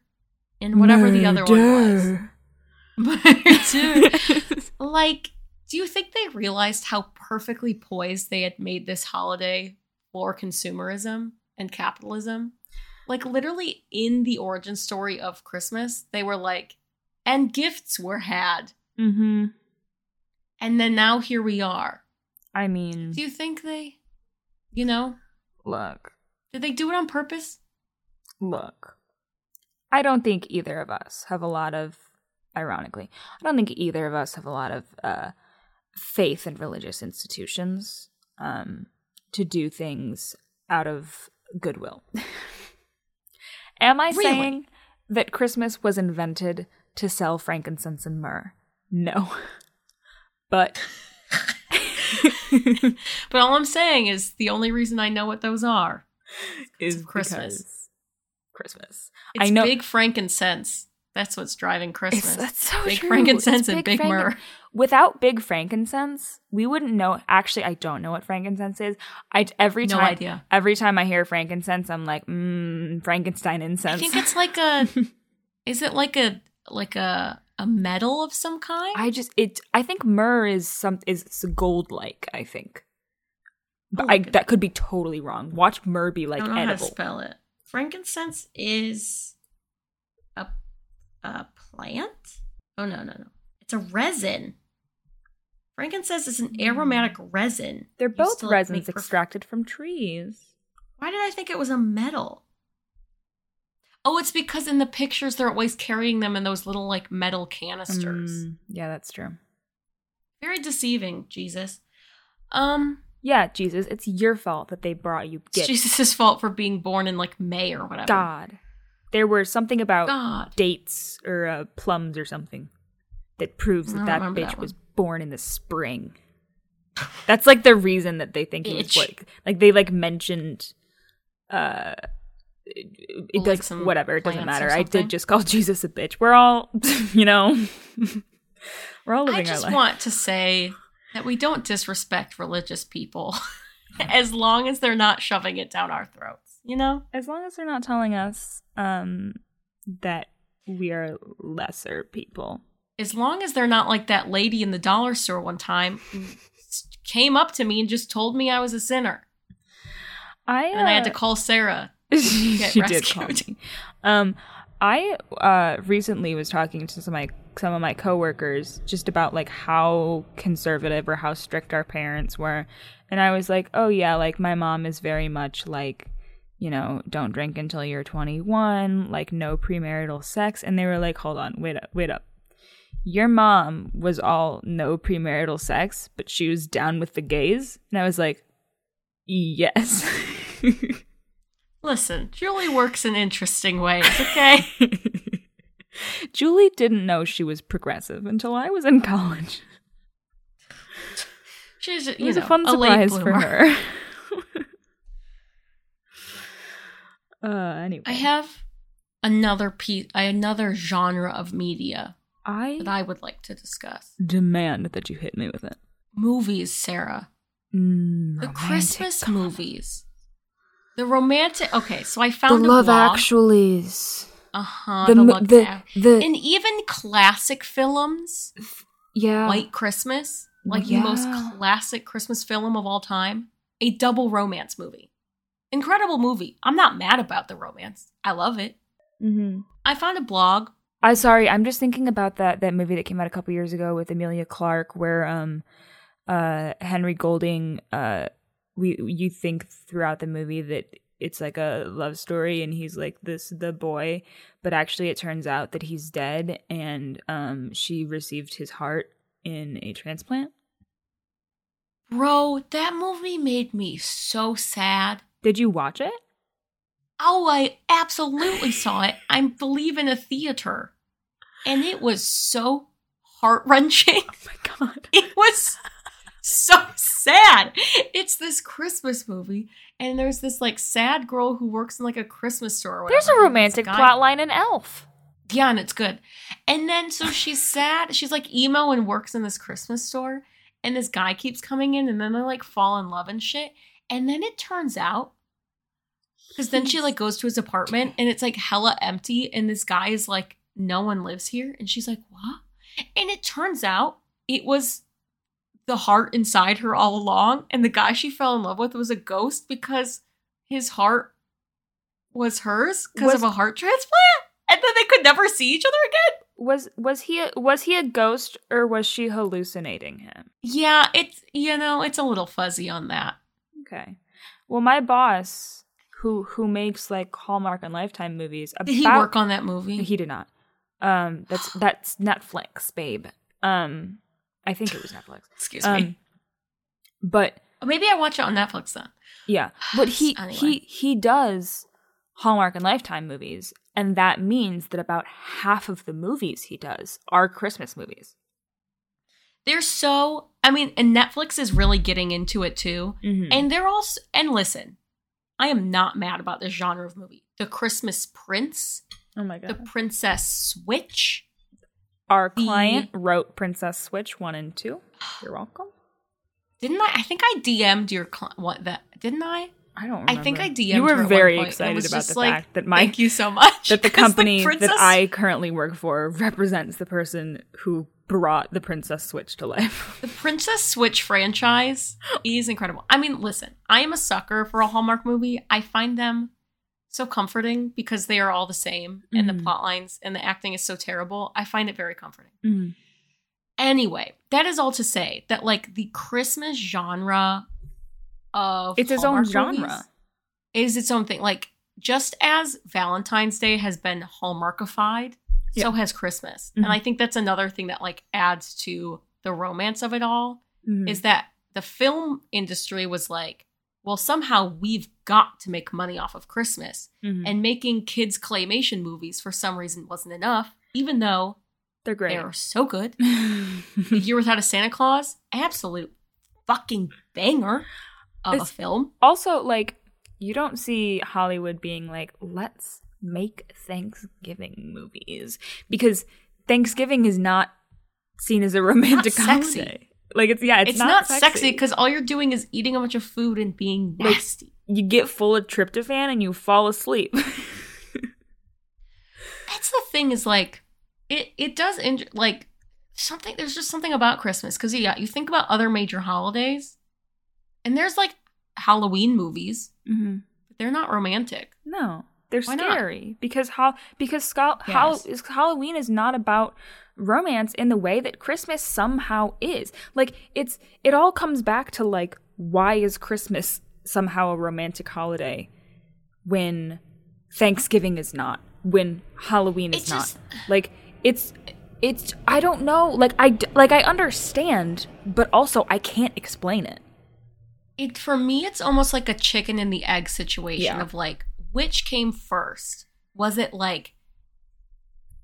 [SPEAKER 2] and whatever the other one was. Murder. like do you think they realized how perfectly poised they had made this holiday for consumerism and capitalism? Like literally in the origin story of Christmas, they were like and gifts were had.
[SPEAKER 1] mm-hmm
[SPEAKER 2] And then now here we are.
[SPEAKER 1] i mean
[SPEAKER 2] Do you think they, you know,
[SPEAKER 1] look
[SPEAKER 2] did they do it on purpose?
[SPEAKER 1] Look, I don't think either of us have a lot of, ironically, I don't think either of us have a lot of uh, faith in religious institutions um, to do things out of goodwill. Am I
[SPEAKER 2] Really?
[SPEAKER 1] saying that Christmas was invented to sell frankincense and myrrh? No. But.
[SPEAKER 2] But all I'm saying is the only reason I know what those are.
[SPEAKER 1] is
[SPEAKER 2] Christmas.
[SPEAKER 1] Christmas.
[SPEAKER 2] It's
[SPEAKER 1] I know
[SPEAKER 2] big frankincense. That's what's driving Christmas.
[SPEAKER 1] It's, that's so
[SPEAKER 2] big
[SPEAKER 1] true.
[SPEAKER 2] frankincense
[SPEAKER 1] It's
[SPEAKER 2] and big
[SPEAKER 1] frankin-
[SPEAKER 2] myrrh.
[SPEAKER 1] Without big frankincense, we wouldn't know. Actually, I don't know what frankincense is. I every
[SPEAKER 2] No
[SPEAKER 1] time
[SPEAKER 2] idea.
[SPEAKER 1] every time I hear frankincense, I'm like, mmm, Frankenstein incense.
[SPEAKER 2] I think it's like a. is it like a like a a metal of some kind?
[SPEAKER 1] I just it. I think myrrh is some is gold like. I think, but
[SPEAKER 2] Oh,
[SPEAKER 1] I that could be totally wrong. Watch myrrh be like
[SPEAKER 2] I don't know how
[SPEAKER 1] edible.
[SPEAKER 2] to spell it. Frankincense is a a plant. Oh no no no! It's a resin. Frankincense is an aromatic resin.
[SPEAKER 1] They're both
[SPEAKER 2] to, like,
[SPEAKER 1] resins
[SPEAKER 2] perf-
[SPEAKER 1] extracted from trees.
[SPEAKER 2] Why did I think it was a metal? Oh, it's because in the pictures they're always carrying them in those little like metal canisters.
[SPEAKER 1] Mm, yeah, that's true.
[SPEAKER 2] Very deceiving, Jesus. Um,
[SPEAKER 1] Yeah, Jesus, it's your fault that they brought you
[SPEAKER 2] it's
[SPEAKER 1] gifts.
[SPEAKER 2] Jesus' fault for being born in like May or whatever.
[SPEAKER 1] God. There were something about
[SPEAKER 2] God.
[SPEAKER 1] dates or uh, plums or something that proves that that bitch
[SPEAKER 2] that
[SPEAKER 1] was born in the spring. That's like the reason that they think he was like like they like mentioned uh it,
[SPEAKER 2] Like
[SPEAKER 1] like
[SPEAKER 2] some
[SPEAKER 1] whatever it doesn't matter. I did just call Jesus a bitch. We're all you know we're all living
[SPEAKER 2] I just
[SPEAKER 1] our life.
[SPEAKER 2] want to say that we don't disrespect religious people as long as they're not shoving it down our throats, you know?
[SPEAKER 1] as long as they're not telling us um that we are lesser people.
[SPEAKER 2] As long as they're not like that lady in the dollar store one time came up to me and just told me I was a sinner.
[SPEAKER 1] I
[SPEAKER 2] And I had to
[SPEAKER 1] uh,
[SPEAKER 2] call Sarah.
[SPEAKER 1] she did call me. Um, I uh recently was talking to some of my some of my coworkers just about like how conservative or how strict our parents were, and I was like, oh yeah, like my mom is very much like, you know, don't drink until you're 21, like no premarital sex, and they were like, hold on, wait up, wait up. Your mom was all no premarital sex, but she was down with the gays, and I was like, yes.
[SPEAKER 2] Listen, Julie works in interesting ways, okay?
[SPEAKER 1] Julie didn't know she was progressive until I was in college.
[SPEAKER 2] She's
[SPEAKER 1] It was
[SPEAKER 2] know,
[SPEAKER 1] a fun
[SPEAKER 2] late
[SPEAKER 1] surprise for her. uh, anyway,
[SPEAKER 2] I have another piece, another genre of media
[SPEAKER 1] I
[SPEAKER 2] that I would like to discuss.
[SPEAKER 1] demand that you hit me with it.
[SPEAKER 2] Movies, Sarah.
[SPEAKER 1] Mm,
[SPEAKER 2] The Christmas movies. The romantic. Okay, so I
[SPEAKER 1] The
[SPEAKER 2] found a
[SPEAKER 1] Love. Actuallys.
[SPEAKER 2] Uh huh.
[SPEAKER 1] the
[SPEAKER 2] The,
[SPEAKER 1] the the
[SPEAKER 2] and even classic films,
[SPEAKER 1] yeah.
[SPEAKER 2] White Christmas, like
[SPEAKER 1] Yeah.
[SPEAKER 2] the most classic Christmas film of all time, a double romance movie. Incredible movie. I'm not mad about the romance. I love it.
[SPEAKER 1] Mm-hmm.
[SPEAKER 2] I found a blog.
[SPEAKER 1] I sorry, I'm just thinking about that that movie that came out a couple years ago with Emilia Clarke, where um, uh, Henry Golding, uh, we you think throughout the movie that it's like a love story and he's like this the boy, but actually it turns out that he's dead and um, she received his heart in a transplant.
[SPEAKER 2] Bro, that movie made me so sad.
[SPEAKER 1] Did you watch it?
[SPEAKER 2] Oh, I absolutely saw it. I believe in a theater. And it was so heart wrenching.
[SPEAKER 1] Oh my god!
[SPEAKER 2] It was so sad. It's this Christmas movie, and there's this like sad girl who works in like a Christmas store. Or
[SPEAKER 1] There's a romantic
[SPEAKER 2] this guy-
[SPEAKER 1] plot line in Elf.
[SPEAKER 2] Yeah, and it's good. And then so she's sad. She's like emo and works in this Christmas store. And this guy keeps coming in, and then they like fall in love and shit. And then it turns out because then she like goes to his apartment and it's like hella empty, and this guy is like, no one lives here. And she's like, what? And it turns out it was the heart inside her all along. And the guy she fell in love with was a ghost because his heart was hers because of a heart transplant. And then they could never see each other again.
[SPEAKER 1] Was was he a, was he a ghost or was she hallucinating him?
[SPEAKER 2] Yeah, it's you know, it's a little fuzzy on that.
[SPEAKER 1] Okay. Well, my boss, who who makes like Hallmark and Lifetime movies,
[SPEAKER 2] Did he work on that movie?
[SPEAKER 1] He did not. Um, that's that's Netflix, babe. Um, I think it was Netflix.
[SPEAKER 2] Excuse
[SPEAKER 1] Um,
[SPEAKER 2] me.
[SPEAKER 1] but
[SPEAKER 2] Oh, Maybe I watch it on Netflix then.
[SPEAKER 1] yeah, but he
[SPEAKER 2] Anyway.
[SPEAKER 1] he he does Hallmark and Lifetime movies, and that means that about half of the movies he does are Christmas movies.
[SPEAKER 2] They're so I mean, and Netflix is really getting into it too.
[SPEAKER 1] Mm-hmm.
[SPEAKER 2] And they're also and listen, I am not mad about this genre of movie. The Christmas Prince,
[SPEAKER 1] oh my god.
[SPEAKER 2] the Princess Switch.
[SPEAKER 1] Our
[SPEAKER 2] the-
[SPEAKER 1] client wrote Princess Switch one and two. You're welcome.
[SPEAKER 2] Didn't I? I think I DM'd your cli what that didn't I?
[SPEAKER 1] I don't.
[SPEAKER 2] Know.
[SPEAKER 1] I
[SPEAKER 2] think I DM'd
[SPEAKER 1] You were very excited about the
[SPEAKER 2] like,
[SPEAKER 1] fact that my
[SPEAKER 2] Thank you so much.
[SPEAKER 1] that the company
[SPEAKER 2] Princess-
[SPEAKER 1] that I currently work for represents the person who brought the Princess Switch to life.
[SPEAKER 2] The Princess Switch franchise is incredible. I mean, listen, I am a sucker for a Hallmark movie. I find them so comforting because they are all the same and the
[SPEAKER 1] Mhm.
[SPEAKER 2] plot lines and the acting is so terrible. I find it very comforting.
[SPEAKER 1] Mm.
[SPEAKER 2] Anyway, that is all to say that like the Christmas genre of
[SPEAKER 1] It's its own genre.
[SPEAKER 2] is its own thing. Like just as Valentine's Day has been Hallmarkified, so has Christmas.
[SPEAKER 1] Mhm.
[SPEAKER 2] And I think that's another thing that like adds to the romance of it all
[SPEAKER 1] Mhm.
[SPEAKER 2] is that the film industry was like, well, somehow we've got to make money off of Christmas.
[SPEAKER 1] Mhm.
[SPEAKER 2] And making kids' claymation movies for some reason wasn't enough, even though
[SPEAKER 1] they're great.
[SPEAKER 2] they are so good. The Year Without a Santa Claus, absolute fucking banger of
[SPEAKER 1] It's-
[SPEAKER 2] a film.
[SPEAKER 1] Also, like, you don't see Hollywood being like, let's make Thanksgiving movies because Thanksgiving is not seen as a romantic
[SPEAKER 2] sexy.
[SPEAKER 1] holiday. Like it's yeah, it's,
[SPEAKER 2] It's, not, sexy because all you're doing is eating a bunch of food and being
[SPEAKER 1] Like-
[SPEAKER 2] nasty.
[SPEAKER 1] You get full of tryptophan and you fall asleep.
[SPEAKER 2] That's the thing is like it it does inj- like something there's just something about Christmas cuz yeah, you think about other major holidays and there's like Halloween movies,
[SPEAKER 1] hmm
[SPEAKER 2] but they're not romantic.
[SPEAKER 1] No, they're
[SPEAKER 2] Why not?
[SPEAKER 1] scary because how because Scal-
[SPEAKER 2] Yes.
[SPEAKER 1] Hall- Halloween is not about romance in the way that Christmas somehow is. Like it's it all comes back to like why is Christmas somehow a romantic holiday when Thanksgiving is not, when Halloween is
[SPEAKER 2] It
[SPEAKER 1] not. Like it's it's I don't know. Like I like I understand, but also I can't explain it.
[SPEAKER 2] It for me it's almost like a chicken and the egg situation
[SPEAKER 1] Yeah.
[SPEAKER 2] of like which came first? Was it like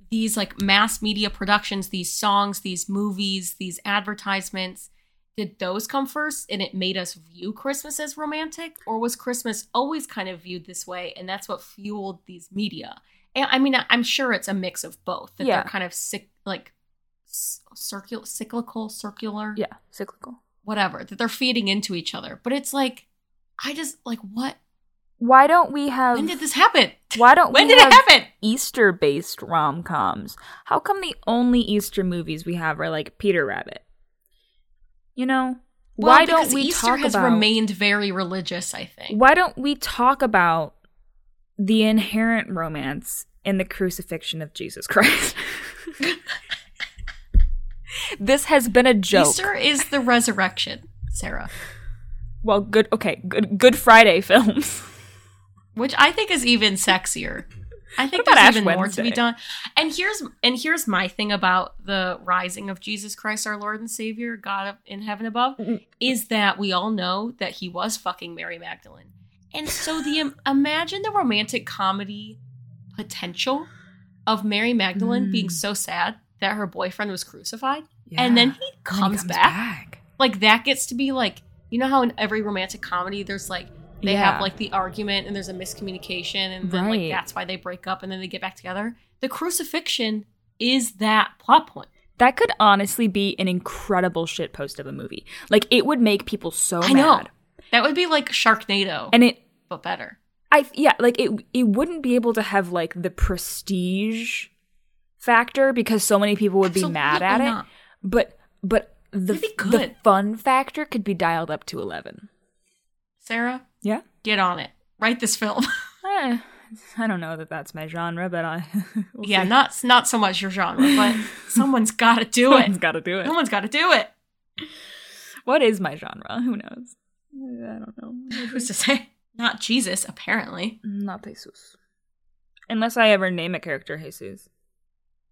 [SPEAKER 2] these like mass media productions, these songs, these movies, these advertisements, did those come first and it made us view Christmas as romantic? Or was Christmas always kind of viewed this way and that's what fueled these media? And I mean, I'm sure it's a mix of both, that
[SPEAKER 1] Yeah.
[SPEAKER 2] they're kind of sick, like circular, cyclical, circular,
[SPEAKER 1] Yeah, cyclical.
[SPEAKER 2] whatever, that they're feeding into each other. But it's like, I just, like, what?
[SPEAKER 1] Why don't we have
[SPEAKER 2] When did this happen?
[SPEAKER 1] Why don't
[SPEAKER 2] When
[SPEAKER 1] we
[SPEAKER 2] did
[SPEAKER 1] have
[SPEAKER 2] it happen?
[SPEAKER 1] Easter based rom coms? How come the only Easter movies we have are like Peter Rabbit? You know?
[SPEAKER 2] Well,
[SPEAKER 1] why don't we
[SPEAKER 2] Easter
[SPEAKER 1] talk
[SPEAKER 2] has
[SPEAKER 1] about
[SPEAKER 2] remained very religious, I think.
[SPEAKER 1] why don't we talk about the inherent romance in the crucifixion of Jesus Christ? this has been a joke.
[SPEAKER 2] Easter is the resurrection, Sarah,
[SPEAKER 1] Well, good okay, good Good Friday films.
[SPEAKER 2] which I think is even sexier. I think there's
[SPEAKER 1] Ash
[SPEAKER 2] even more to be done. And here's and here's my thing about the rising of Jesus Christ, our Lord and Savior, God in heaven above, is that we all know that he was fucking Mary Magdalene. And so the imagine the romantic comedy potential of Mary Magdalene
[SPEAKER 1] Mm.
[SPEAKER 2] being so sad that her boyfriend was crucified, and then he comes, back. Like that gets to be like you know how in every romantic comedy there's like they
[SPEAKER 1] Yeah.
[SPEAKER 2] have like the argument and there's a miscommunication and then like that's why they break up and then they get back together. The crucifixion is that plot point.
[SPEAKER 1] That could honestly be an incredible shit post of a movie. Like it would make people so
[SPEAKER 2] I know.
[SPEAKER 1] mad.
[SPEAKER 2] That would be like Sharknado,
[SPEAKER 1] And it
[SPEAKER 2] but better.
[SPEAKER 1] I yeah, like it it wouldn't be able to have like the prestige factor because so many people would be mad at
[SPEAKER 2] Absolutely
[SPEAKER 1] it.
[SPEAKER 2] not.
[SPEAKER 1] But but the the fun factor could be dialed up to 11.
[SPEAKER 2] Sarah,
[SPEAKER 1] Yeah.
[SPEAKER 2] get on it. Write this film.
[SPEAKER 1] Eh, I don't know that that's my genre, but I we'll
[SPEAKER 2] yeah,
[SPEAKER 1] see.
[SPEAKER 2] not not so much your genre, but someone's got to do
[SPEAKER 1] Someone's
[SPEAKER 2] it.
[SPEAKER 1] got to do it.
[SPEAKER 2] Someone's got to do it.
[SPEAKER 1] What is my genre? Who knows? I don't know.
[SPEAKER 2] Who's to say? Not Jesus, apparently.
[SPEAKER 1] Not Jesus. Unless I ever name a character Jesus.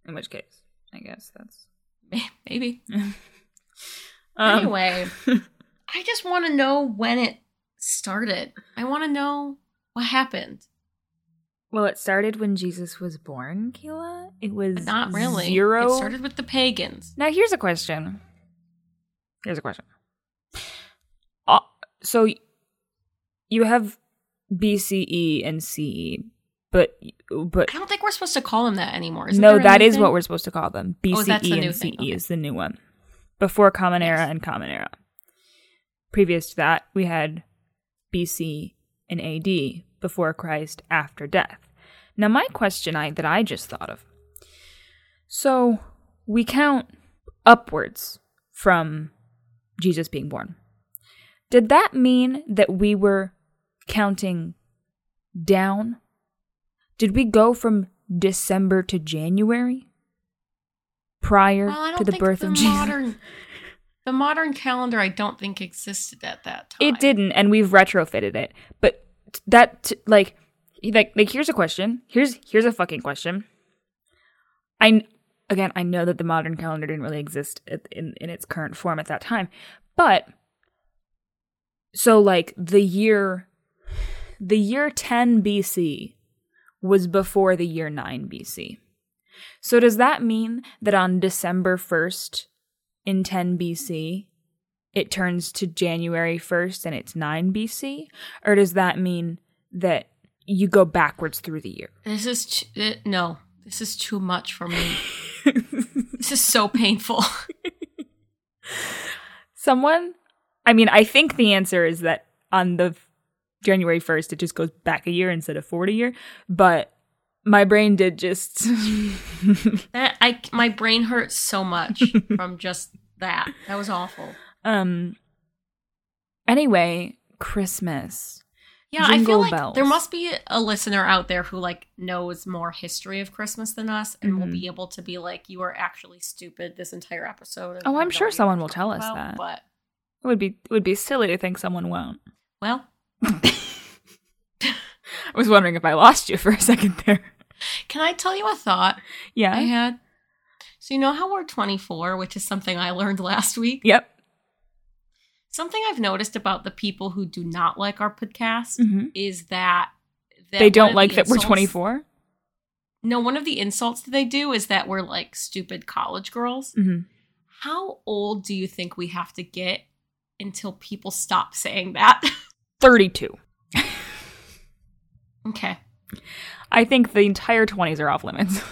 [SPEAKER 1] In which case, I guess that's.
[SPEAKER 2] Maybe.
[SPEAKER 1] Um,
[SPEAKER 2] anyway, I just want to know when it started. I want to know what happened.
[SPEAKER 1] Well, it started when Jesus was born, Keela. It was
[SPEAKER 2] not really.
[SPEAKER 1] zero.
[SPEAKER 2] It started with the pagans.
[SPEAKER 1] Now, here's a question. Here's a question. Uh, so, you have BCE and CE, but but
[SPEAKER 2] I don't think we're supposed to call them that anymore. Isn't
[SPEAKER 1] no, that is what we're supposed to call them. BCE
[SPEAKER 2] Oh, that's the new
[SPEAKER 1] and CE.
[SPEAKER 2] Okay.
[SPEAKER 1] is the new one. Before Common Era
[SPEAKER 2] Yes.
[SPEAKER 1] and Common Era. Previous to that, we had BC and AD, before Christ, after death. Now, my question I that I just thought of. So we count upwards from Jesus being born. Did that mean that we were counting down? Did we go from December to January prior
[SPEAKER 2] Well,
[SPEAKER 1] to the birth of Jesus?
[SPEAKER 2] modern the modern calendar. I don't think existed at that time.
[SPEAKER 1] It didn't, and we've retrofitted it. But that, t- like, like, like, here's a question. Here's here's a fucking question. I again, I know that the modern calendar didn't really exist in in its current form at that time, but so like the year, the year 10 BC was before the year 9 BC. So does that mean that on December 1st in 10 BC, it turns to January 1st and it's 9 BC? Or does that mean that you go backwards through the year?
[SPEAKER 2] This is uh, no. This is too much for me. this is so painful.
[SPEAKER 1] Someone, I mean, I think the answer is that on the January 1st, it just goes back a year instead of forward a year. But my brain did just.
[SPEAKER 2] that I my brain hurts so much from just that. That was awful.
[SPEAKER 1] um. Anyway, Christmas.
[SPEAKER 2] Yeah, I feel like
[SPEAKER 1] bells.
[SPEAKER 2] there must be a listener out there who like knows more history of Christmas than us and will
[SPEAKER 1] Mhm.
[SPEAKER 2] be able to be like, "You are actually stupid this entire episode."
[SPEAKER 1] Oh, I'm sure someone will tell us
[SPEAKER 2] about,"
[SPEAKER 1] that.
[SPEAKER 2] But
[SPEAKER 1] It would be it would be silly to think someone won't.
[SPEAKER 2] well,
[SPEAKER 1] I was wondering if I lost you for a second there.
[SPEAKER 2] Can I tell you a thought
[SPEAKER 1] Yeah.
[SPEAKER 2] I had? So you know how we're 24, which is something I learned last week.
[SPEAKER 1] Yep.
[SPEAKER 2] Something I've noticed about the people who do not like our podcast
[SPEAKER 1] hmm
[SPEAKER 2] is that, that
[SPEAKER 1] They don't like
[SPEAKER 2] the
[SPEAKER 1] that we're 24.
[SPEAKER 2] No, one of the insults that they do is that we're like stupid college girls.
[SPEAKER 1] hmm
[SPEAKER 2] How old do you think we have to get until people stop saying that?
[SPEAKER 1] 32.
[SPEAKER 2] okay.
[SPEAKER 1] I think the entire 20s are off limits.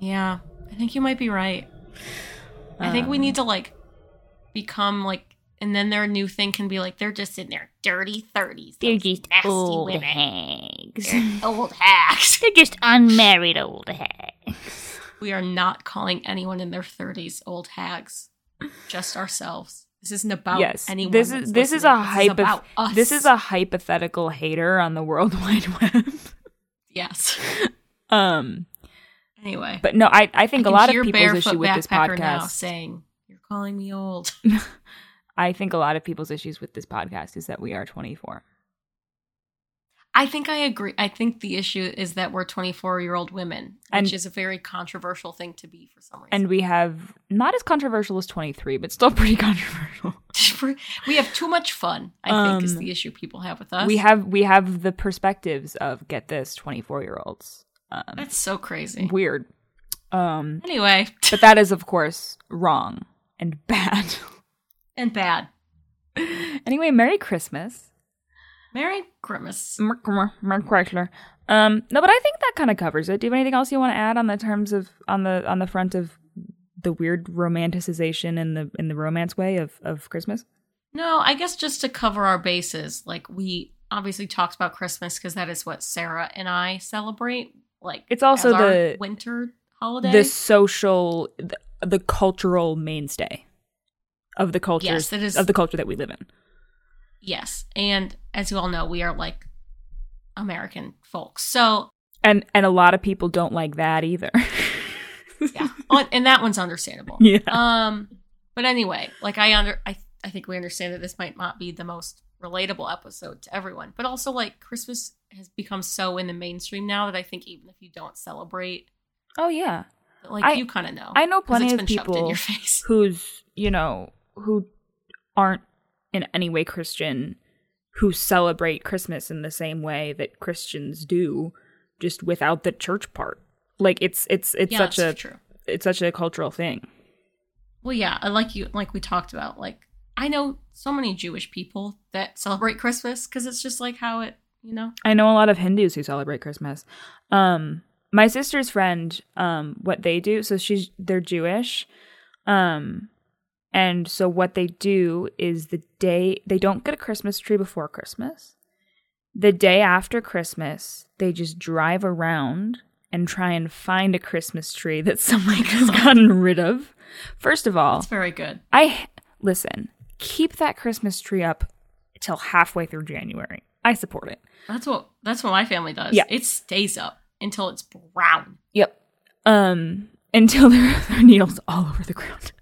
[SPEAKER 2] Yeah, I think you might be right. I think we need to like become like, and then their new thing can be like they're just in their dirty thirties.
[SPEAKER 3] They're just
[SPEAKER 2] nasty
[SPEAKER 3] old
[SPEAKER 2] women.
[SPEAKER 3] hags.
[SPEAKER 2] They're old hags.
[SPEAKER 3] They're just unmarried old hags.
[SPEAKER 2] We are not calling anyone in their thirties old hags. Just ourselves. This isn't about
[SPEAKER 1] Yes,
[SPEAKER 2] anyone.
[SPEAKER 1] this is- this is a
[SPEAKER 2] This
[SPEAKER 1] hypo-
[SPEAKER 2] us.
[SPEAKER 1] This is a hypothetical hater on the World Wide Web.
[SPEAKER 2] yes.
[SPEAKER 1] um,
[SPEAKER 2] Anyway,
[SPEAKER 1] but no, I, I think
[SPEAKER 2] I
[SPEAKER 1] a lot of people's issue with this podcast.
[SPEAKER 2] saying, "You're calling me old."
[SPEAKER 1] I think a lot of people's issues with this podcast is that we are 24.
[SPEAKER 2] I think I agree. I think the issue is that we're 24 year old women, which
[SPEAKER 1] And-
[SPEAKER 2] is a very controversial thing to be for some reason.
[SPEAKER 1] And we have not as controversial as 23, but still pretty controversial.
[SPEAKER 2] we have too much fun. I think is
[SPEAKER 1] Um,
[SPEAKER 2] the issue people have with us.
[SPEAKER 1] We have we have the perspectives of get this 24 year olds. Um,
[SPEAKER 2] that's so crazy.
[SPEAKER 1] weird. Um,
[SPEAKER 2] Anyway,
[SPEAKER 1] but that is of course wrong and bad.
[SPEAKER 2] and bad.
[SPEAKER 1] anyway, Merry Christmas.
[SPEAKER 2] Merry Christmas.
[SPEAKER 1] Merk Chrysler. Um, no, but I think that kind of covers it. Do you have anything else you want to add on the terms of on the on the front of the weird romanticization in the in the romance way of of Christmas?
[SPEAKER 2] No, I guess just to cover our bases, like we obviously talked about Christmas because that is what Sarah and I celebrate. Like
[SPEAKER 1] It's also the-
[SPEAKER 2] winter holiday.
[SPEAKER 1] The social, the, the cultural mainstay of the culture
[SPEAKER 2] Yes, it is-
[SPEAKER 1] of the culture that we live in.
[SPEAKER 2] Yes, and as you all know, we are like American folks. So
[SPEAKER 1] And and a lot of people don't like that either.
[SPEAKER 2] yeah, and that one's understandable.
[SPEAKER 1] yeah.
[SPEAKER 2] Um, but anyway, like I under I I think we understand that this might not be the most relatable episode to everyone, but also like Christmas has become so in the mainstream now that I think even if you don't celebrate,
[SPEAKER 1] Oh yeah.
[SPEAKER 2] like
[SPEAKER 1] I-
[SPEAKER 2] you kind of know.
[SPEAKER 1] I know plenty
[SPEAKER 2] it's
[SPEAKER 1] of
[SPEAKER 2] been shoved in
[SPEAKER 1] people
[SPEAKER 2] your face.
[SPEAKER 1] who's you know who aren't in any way Christian who celebrate Christmas in the same way that Christians do, just without the church part. Like it's it's it's
[SPEAKER 2] yeah,
[SPEAKER 1] such a
[SPEAKER 2] true.
[SPEAKER 1] it's such a cultural thing.
[SPEAKER 2] Well, yeah, like you like we talked about. Like I know so many Jewish people that celebrate Christmas because it's just like how it, you know.
[SPEAKER 1] I know a lot of Hindus who celebrate Christmas. Um, my sister's friend, um, what they do, so she's they're Jewish, um, and so what they do is the day they don't get a Christmas tree before Christmas. The day after Christmas, they just drive around and try and find a Christmas tree that someone has gotten rid of. First of all,
[SPEAKER 2] It's very good.
[SPEAKER 1] I listen. Keep that Christmas tree up till halfway through January. I support it.
[SPEAKER 2] That's what that's what my family does.
[SPEAKER 1] Yeah.
[SPEAKER 2] It stays up until it's brown.
[SPEAKER 1] Yep. Um, until there are needles all over the ground.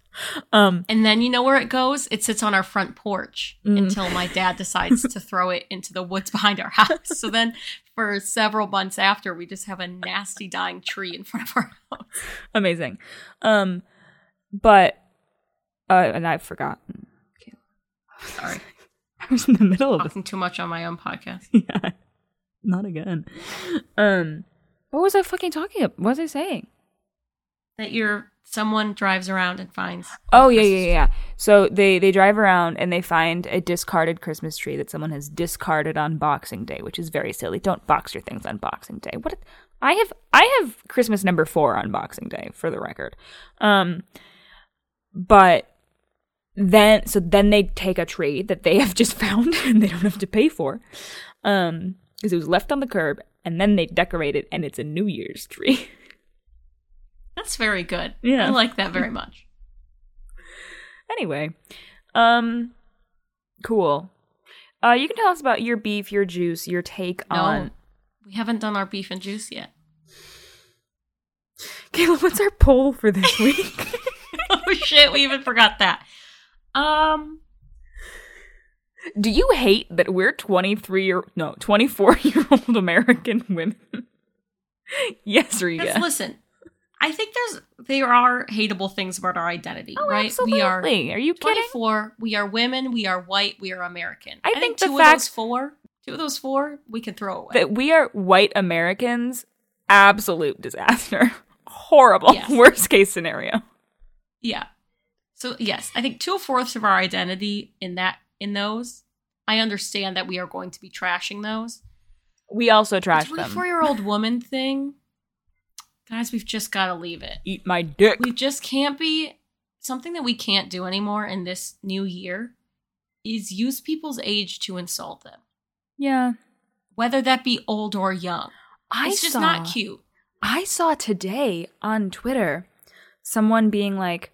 [SPEAKER 1] Um,
[SPEAKER 2] And then you know where it goes? It sits on our front porch
[SPEAKER 1] Mm.
[SPEAKER 2] until my dad decides to throw it into the woods behind our house. So then for several months after, we just have a nasty dying tree in front of our house.
[SPEAKER 1] amazing. Um, but uh, and I forgot.
[SPEAKER 2] Sorry.
[SPEAKER 1] I was in the middle of.
[SPEAKER 2] Talking too much on my own podcast.
[SPEAKER 1] Yeah, not again. Um, what was I fucking talking about? What was I saying?
[SPEAKER 2] That you're someone drives around and finds.
[SPEAKER 1] Oh yeah, yeah, yeah. So they they drive around and they find a discarded Christmas tree that someone has discarded on Boxing Day, which is very silly. Don't box your things on Boxing Day. What I have I have Christmas number 4 on Boxing Day for the record. Um but then so then they take a tree that they have just found and they don't have to pay for. Um because it was left on the curb and then they decorate it and it's a New Year's tree.
[SPEAKER 2] That's very good.
[SPEAKER 1] Yeah.
[SPEAKER 2] I like that very much.
[SPEAKER 1] Anyway, um, cool. Uh, you can tell us about your beef, your juice, your take
[SPEAKER 2] No,
[SPEAKER 1] on.
[SPEAKER 2] we haven't done our beef and juice yet.
[SPEAKER 1] Kayla, what's our poll for this week?
[SPEAKER 2] oh shit, we even forgot that. Um,
[SPEAKER 1] Do you hate that we're twenty three year no twenty four year old American women? yes, Riga.
[SPEAKER 2] because listen, I think there's there are hateable things about our identity,
[SPEAKER 1] oh,
[SPEAKER 2] right?
[SPEAKER 1] absolutely.
[SPEAKER 2] We are
[SPEAKER 1] Are you kidding?
[SPEAKER 2] 24. We are women. We are white. We are American.
[SPEAKER 1] I think the
[SPEAKER 2] two
[SPEAKER 1] fact-
[SPEAKER 2] of those four, two of those four, we can throw away.
[SPEAKER 1] That we are white Americans, absolute disaster. Horrible.
[SPEAKER 2] Yes.
[SPEAKER 1] Worst case scenario.
[SPEAKER 2] yeah. So yes, I think two fourths of our identity in that in those. I understand that we are going to be trashing those.
[SPEAKER 1] We also
[SPEAKER 2] The
[SPEAKER 1] trash them.
[SPEAKER 2] 24 year old woman thing, guys, we've just got to leave it.
[SPEAKER 1] Eat my dick.
[SPEAKER 2] We just can't be something that we can't do anymore in this new year is use people's age to insult them,
[SPEAKER 1] yeah.
[SPEAKER 2] whether that be old or young.
[SPEAKER 1] I
[SPEAKER 2] it's just
[SPEAKER 1] saw,
[SPEAKER 2] not cute.
[SPEAKER 1] I saw today on Twitter someone being like,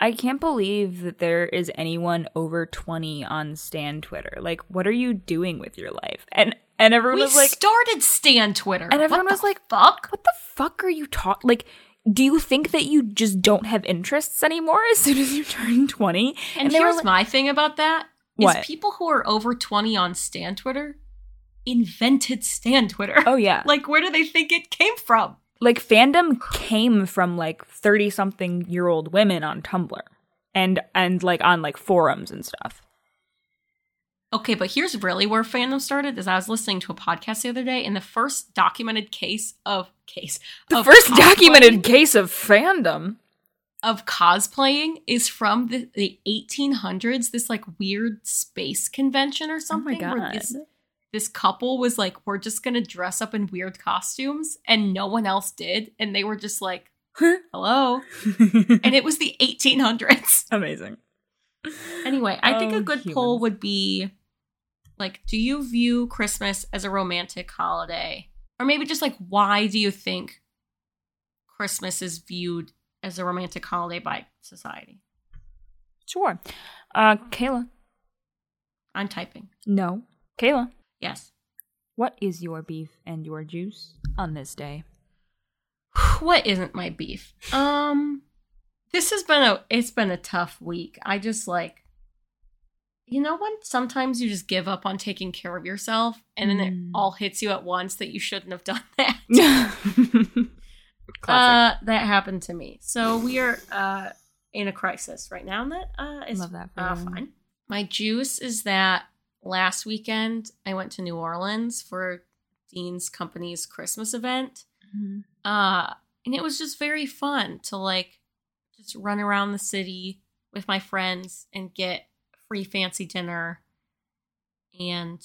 [SPEAKER 1] I can't believe that there is anyone over 20 on Stan Twitter. Like, what are you doing with your life? And and everyone
[SPEAKER 2] We
[SPEAKER 1] was like,
[SPEAKER 2] started Stan Twitter,
[SPEAKER 1] and everyone
[SPEAKER 2] What
[SPEAKER 1] was like,
[SPEAKER 2] "Fuck."
[SPEAKER 1] what the fuck are you talking? Like, do you think that you just don't have interests anymore as soon as you turn 20?
[SPEAKER 2] And,
[SPEAKER 1] were
[SPEAKER 2] here's
[SPEAKER 1] like-
[SPEAKER 2] my thing about that: is
[SPEAKER 1] What?
[SPEAKER 2] people who are over 20 on Stan Twitter invented Stan Twitter.
[SPEAKER 1] Oh, yeah.
[SPEAKER 2] like, where do they think it came from?
[SPEAKER 1] like fandom came from like 30 something year old women on Tumblr and and like on like forums and stuff.
[SPEAKER 2] Okay, but here's really where fandom started. Is I was listening to a podcast the other day, and the first documented case of case
[SPEAKER 1] The
[SPEAKER 2] of
[SPEAKER 1] first documented case of fandom.
[SPEAKER 2] of cosplaying is from the, the 1800s. This like weird space convention or oh something. Oh where this this couple was like, "We're just gonna dress up in weird costumes," and no one else did, and they were just like, "Hello," and it was the 1800s.
[SPEAKER 1] Amazing.
[SPEAKER 2] Anyway, I think
[SPEAKER 1] Oh,
[SPEAKER 2] a good
[SPEAKER 1] humans.
[SPEAKER 2] poll would be like, do you view Christmas as a romantic holiday? Or maybe just like, why do you think Christmas is viewed as a romantic holiday by society?
[SPEAKER 1] Sure. Uh Kayla.
[SPEAKER 2] I'm typing.
[SPEAKER 1] No. Kayla.
[SPEAKER 2] Yes.
[SPEAKER 1] What is your beef and your juice on this day?
[SPEAKER 2] what isn't my beef? Um this has been a it's been a tough week. I just like you know when sometimes you just give up on taking care of yourself and then it
[SPEAKER 1] Mm.
[SPEAKER 2] all hits you at once that you shouldn't have done that. Uh, that happened to me. So we are uh, in a crisis right now, and that uh, is
[SPEAKER 1] Love that
[SPEAKER 2] uh, fine. My juice is that last weekend I went to New Orleans for Dean's company's Christmas event,
[SPEAKER 1] Mhm.
[SPEAKER 2] uh, and it was just very fun to like just run around the city with my friends and get free fancy dinner and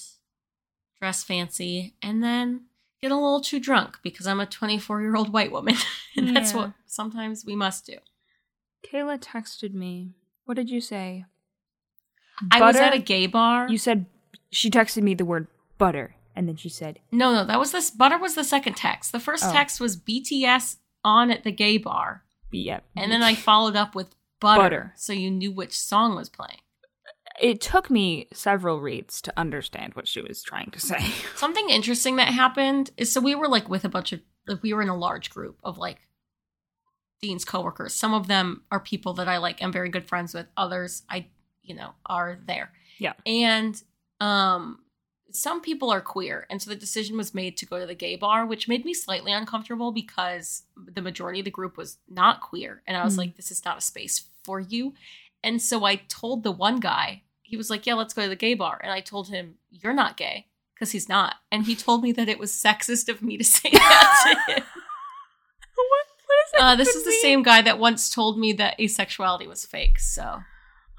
[SPEAKER 2] dress fancy, and then get a little too drunk because I'm a 24 year old white woman. and that's what sometimes we must do.
[SPEAKER 1] Kayla texted me. What did you say?
[SPEAKER 2] I was at a gay bar.
[SPEAKER 1] You said she texted me the word butter, and then she said,
[SPEAKER 2] no, no, that was this. Butter was the second text. The first
[SPEAKER 1] Oh.
[SPEAKER 2] text was BTS on at the gay bar.
[SPEAKER 1] "Yeah."
[SPEAKER 2] And then I followed up with butter,
[SPEAKER 1] Butter.
[SPEAKER 2] So you knew which song was playing.
[SPEAKER 1] It took me several reads to understand what she was trying to say.
[SPEAKER 2] Something interesting that happened is so we were like with a bunch of, like, we were in a large group of like Dean's coworkers. Some of them are people that I like am very good friends with. Others I, you know, are there.
[SPEAKER 1] Yeah.
[SPEAKER 2] And um some people are queer and so the decision was made to go to the gay bar which made me slightly uncomfortable because the majority of the group was not queer and i was
[SPEAKER 1] Mm.
[SPEAKER 2] like this is not a space for you and so i told the one guy he was like yeah let's go to the gay bar and i told him you're not gay because he's not and he told me that it was sexist of me to say that to him
[SPEAKER 1] what? What
[SPEAKER 2] Uh, this is the same guy that once told me that asexuality was fake. So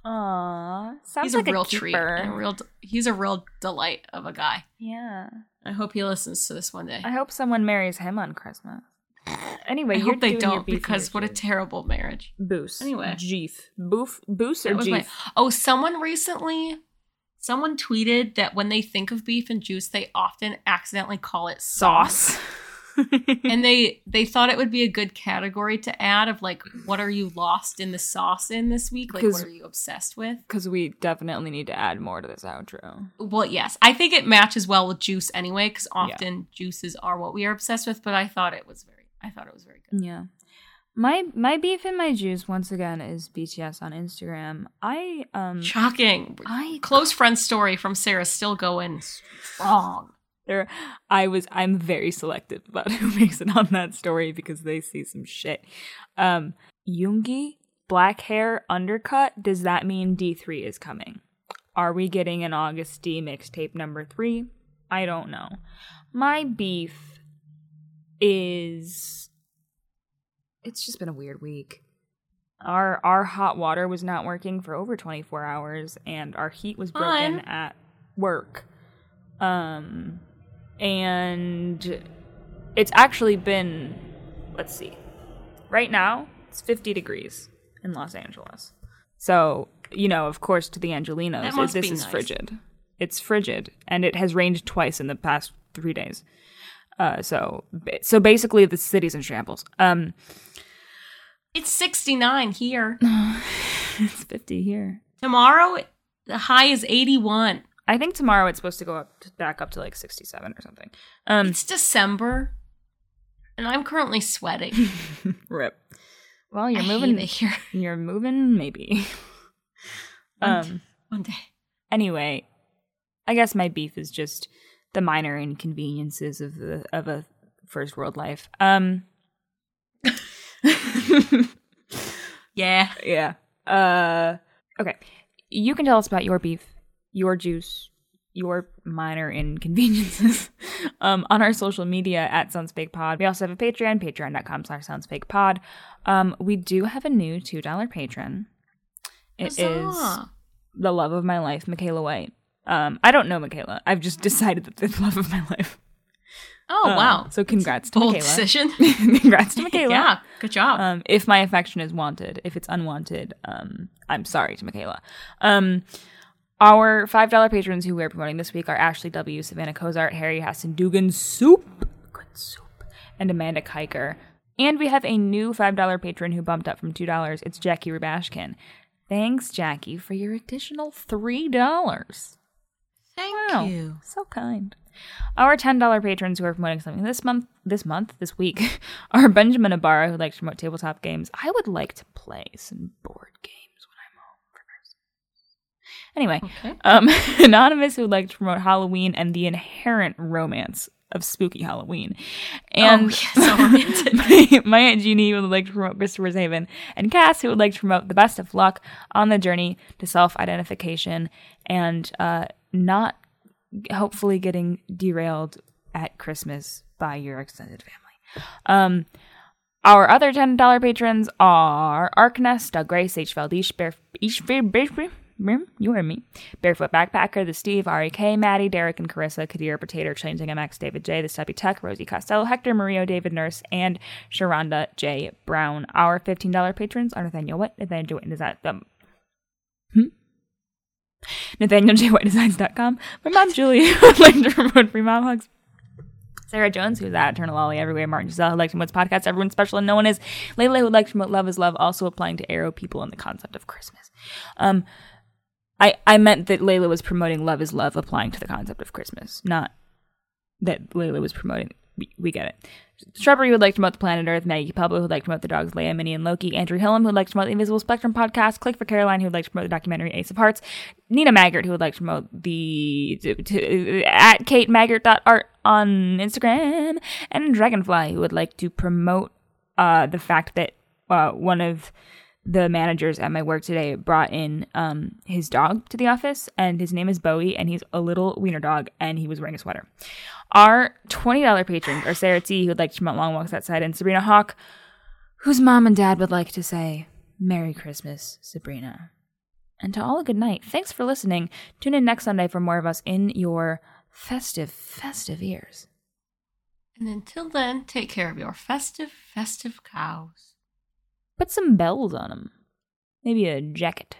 [SPEAKER 1] Aw, sounds
[SPEAKER 2] he's
[SPEAKER 1] like
[SPEAKER 2] a real
[SPEAKER 1] keeper.
[SPEAKER 2] treat, and a real. He's a real delight of a guy.
[SPEAKER 1] Yeah.
[SPEAKER 2] I hope he listens to this one day.
[SPEAKER 1] I hope someone marries him on Christmas. Anyway,
[SPEAKER 2] I hope they don't because what a terrible marriage.
[SPEAKER 1] Boos.
[SPEAKER 2] Anyway.
[SPEAKER 1] Jeef. Boof. Boos or
[SPEAKER 2] was my-
[SPEAKER 1] Jeef?
[SPEAKER 2] oh, someone recently, someone tweeted that when they think of beef and juice, they often accidentally call it sauce. And they they thought it would be a good category to add of like, what are you lost in the sauce in this week? like what are you obsessed with?
[SPEAKER 1] Because we definitely need to add more to this outro.
[SPEAKER 2] Well, yes, I think it matches well with juice anyway, because often juices are what we are obsessed with. But I thought it was very, I thought it was very good.
[SPEAKER 1] Yeah. My my beef and my juice once again is BTS on Instagram. I um
[SPEAKER 2] Shocking.
[SPEAKER 1] I
[SPEAKER 2] Close friend story from Sarah still going strong.
[SPEAKER 1] There I was I'm very selective about who makes it on that story because they see some shit. Um Yoongi, black hair, undercut, does that mean D3 is coming? Are we getting an Agust D mixtape number 3? I don't know. My beef is it's just been a weird week. Our our hot water was not working for over 24 hours and our heat was broken
[SPEAKER 2] Fun.
[SPEAKER 1] at work. Um and it's actually been let's see. Right now, it's 50 degrees in Los Angeles. So, you know, of course to the
[SPEAKER 2] Angelenos,
[SPEAKER 1] this is
[SPEAKER 2] nice.
[SPEAKER 1] frigid. It's frigid and it has rained twice in the past 3 days. Uh so so basically the city's in shambles. Um
[SPEAKER 2] It's 69 here.
[SPEAKER 1] it's 50 here.
[SPEAKER 2] Tomorrow, the high is 81.
[SPEAKER 1] I think tomorrow it's supposed to go up to, back up to like 67 or something. Um
[SPEAKER 2] It's December, and I'm currently sweating.
[SPEAKER 1] rip. Well, you're
[SPEAKER 2] I
[SPEAKER 1] moving
[SPEAKER 2] here.
[SPEAKER 1] you're moving maybe. um
[SPEAKER 2] One day.
[SPEAKER 1] anyway, I guess my beef is just the minor inconveniences of the of a first world life. Um
[SPEAKER 2] Yeah.
[SPEAKER 1] yeah. Uh okay. You can tell us about your beef, your juice, your minor inconveniences um, on our social media at SoundsFakePod. We also have a Patreon, patreon.com slash SoundsFakePod. Um, we do have a new $2 patron. It is the love of my life, Michaela White. Um, I don't know Michaela. I've just decided that the love of my life.
[SPEAKER 2] Oh,
[SPEAKER 1] Um,
[SPEAKER 2] wow.
[SPEAKER 1] So congrats to
[SPEAKER 2] Bold
[SPEAKER 1] Michaela.
[SPEAKER 2] decision.
[SPEAKER 1] congrats to Michaela.
[SPEAKER 2] yeah. Good job.
[SPEAKER 1] Um, if my affection is wanted, if it's unwanted, um, I'm sorry to Michaela. Um, our five dollar patrons who we're promoting this week are Ashley W, Savannah Cozart, Harry Hassan Dugan, Soup, good soup, and Amanda Kiker. And we have a new five dollar patron who bumped up from two dollars. It's Jackie Rubashkin. Thanks, Jackie, for your additional three dollars.
[SPEAKER 2] Thank
[SPEAKER 1] Wow,
[SPEAKER 2] you.
[SPEAKER 1] so kind. Our ten dollar patrons who are promoting something this month, this month, this week, are Benjamin Ibarra, who likes to promote tabletop games. I would like to play some board games when I'm home for Christmas. Anyway,
[SPEAKER 2] Okay.
[SPEAKER 1] um, Anonymous, who would like to promote Halloween and the inherent romance of spooky Halloween. And
[SPEAKER 2] oh, yeah, so
[SPEAKER 1] my, my Aunt Jeannie would like to promote Christopher's Haven, and Cass, who would like to promote the best of luck on the journey to self identification and uh, not hopefully getting derailed at Christmas by your extended family. Um, our other $10 patrons are Arknest, Doug Grace, H. Valdish, Bear, Ish, Bear, Bear, Bear, you heard me. Barefoot Backpacker, The Steve, R.E.K., Maddie, Derek, and Carissa, Kadir, Potato, Changing MX, David J., The Stubby Tech, Rosie Costello, Hector, Mario, David Nurse, and Sharonda J. Brown. Our $15 patrons are Nathaniel White, Nathaniel White, is that um, hmm? NathanielJWhiteDesigns.com. My mom, Julie, would like to promote free mom hugs. Sarah Jones, who's at Eternal Ollie Everywhere, Martin Giselle, who likes to promote podcast, everyone's special and no one is. Layla, who to promote Love is Love, also applying to aro people in the concept of Christmas. Um, I, I meant that Layla was promoting Love is Love, applying to the concept of Christmas, not that Layla was promoting. We, we get it. Shrubbery would like to promote the planet Earth. Maggie Pablo would like to promote the dogs Leia, Minnie, and Loki. Andrew Hillam who would like to promote the Invisible Spectrum podcast. Click for Caroline who would like to promote the documentary Ace of Hearts. Nina Maggart who would like to promote the to, to, at Kate on Instagram. And Dragonfly who would like to promote uh, the fact that uh, one of the managers at my work today brought in um, his dog to the office, and his name is Bowie, and he's a little wiener dog, and he was wearing a sweater. Our $20 patrons are Sarah T, who would like to promote long walks outside, and Sabrina Hawk, whose mom and dad would like to say, Merry Christmas, Sabrina. And to all a good night. Thanks for listening. Tune in next Sunday for more of us in your festive, festive ears.
[SPEAKER 2] And until then, take care of your festive, festive cows.
[SPEAKER 1] Put some bells on them. Maybe a jacket.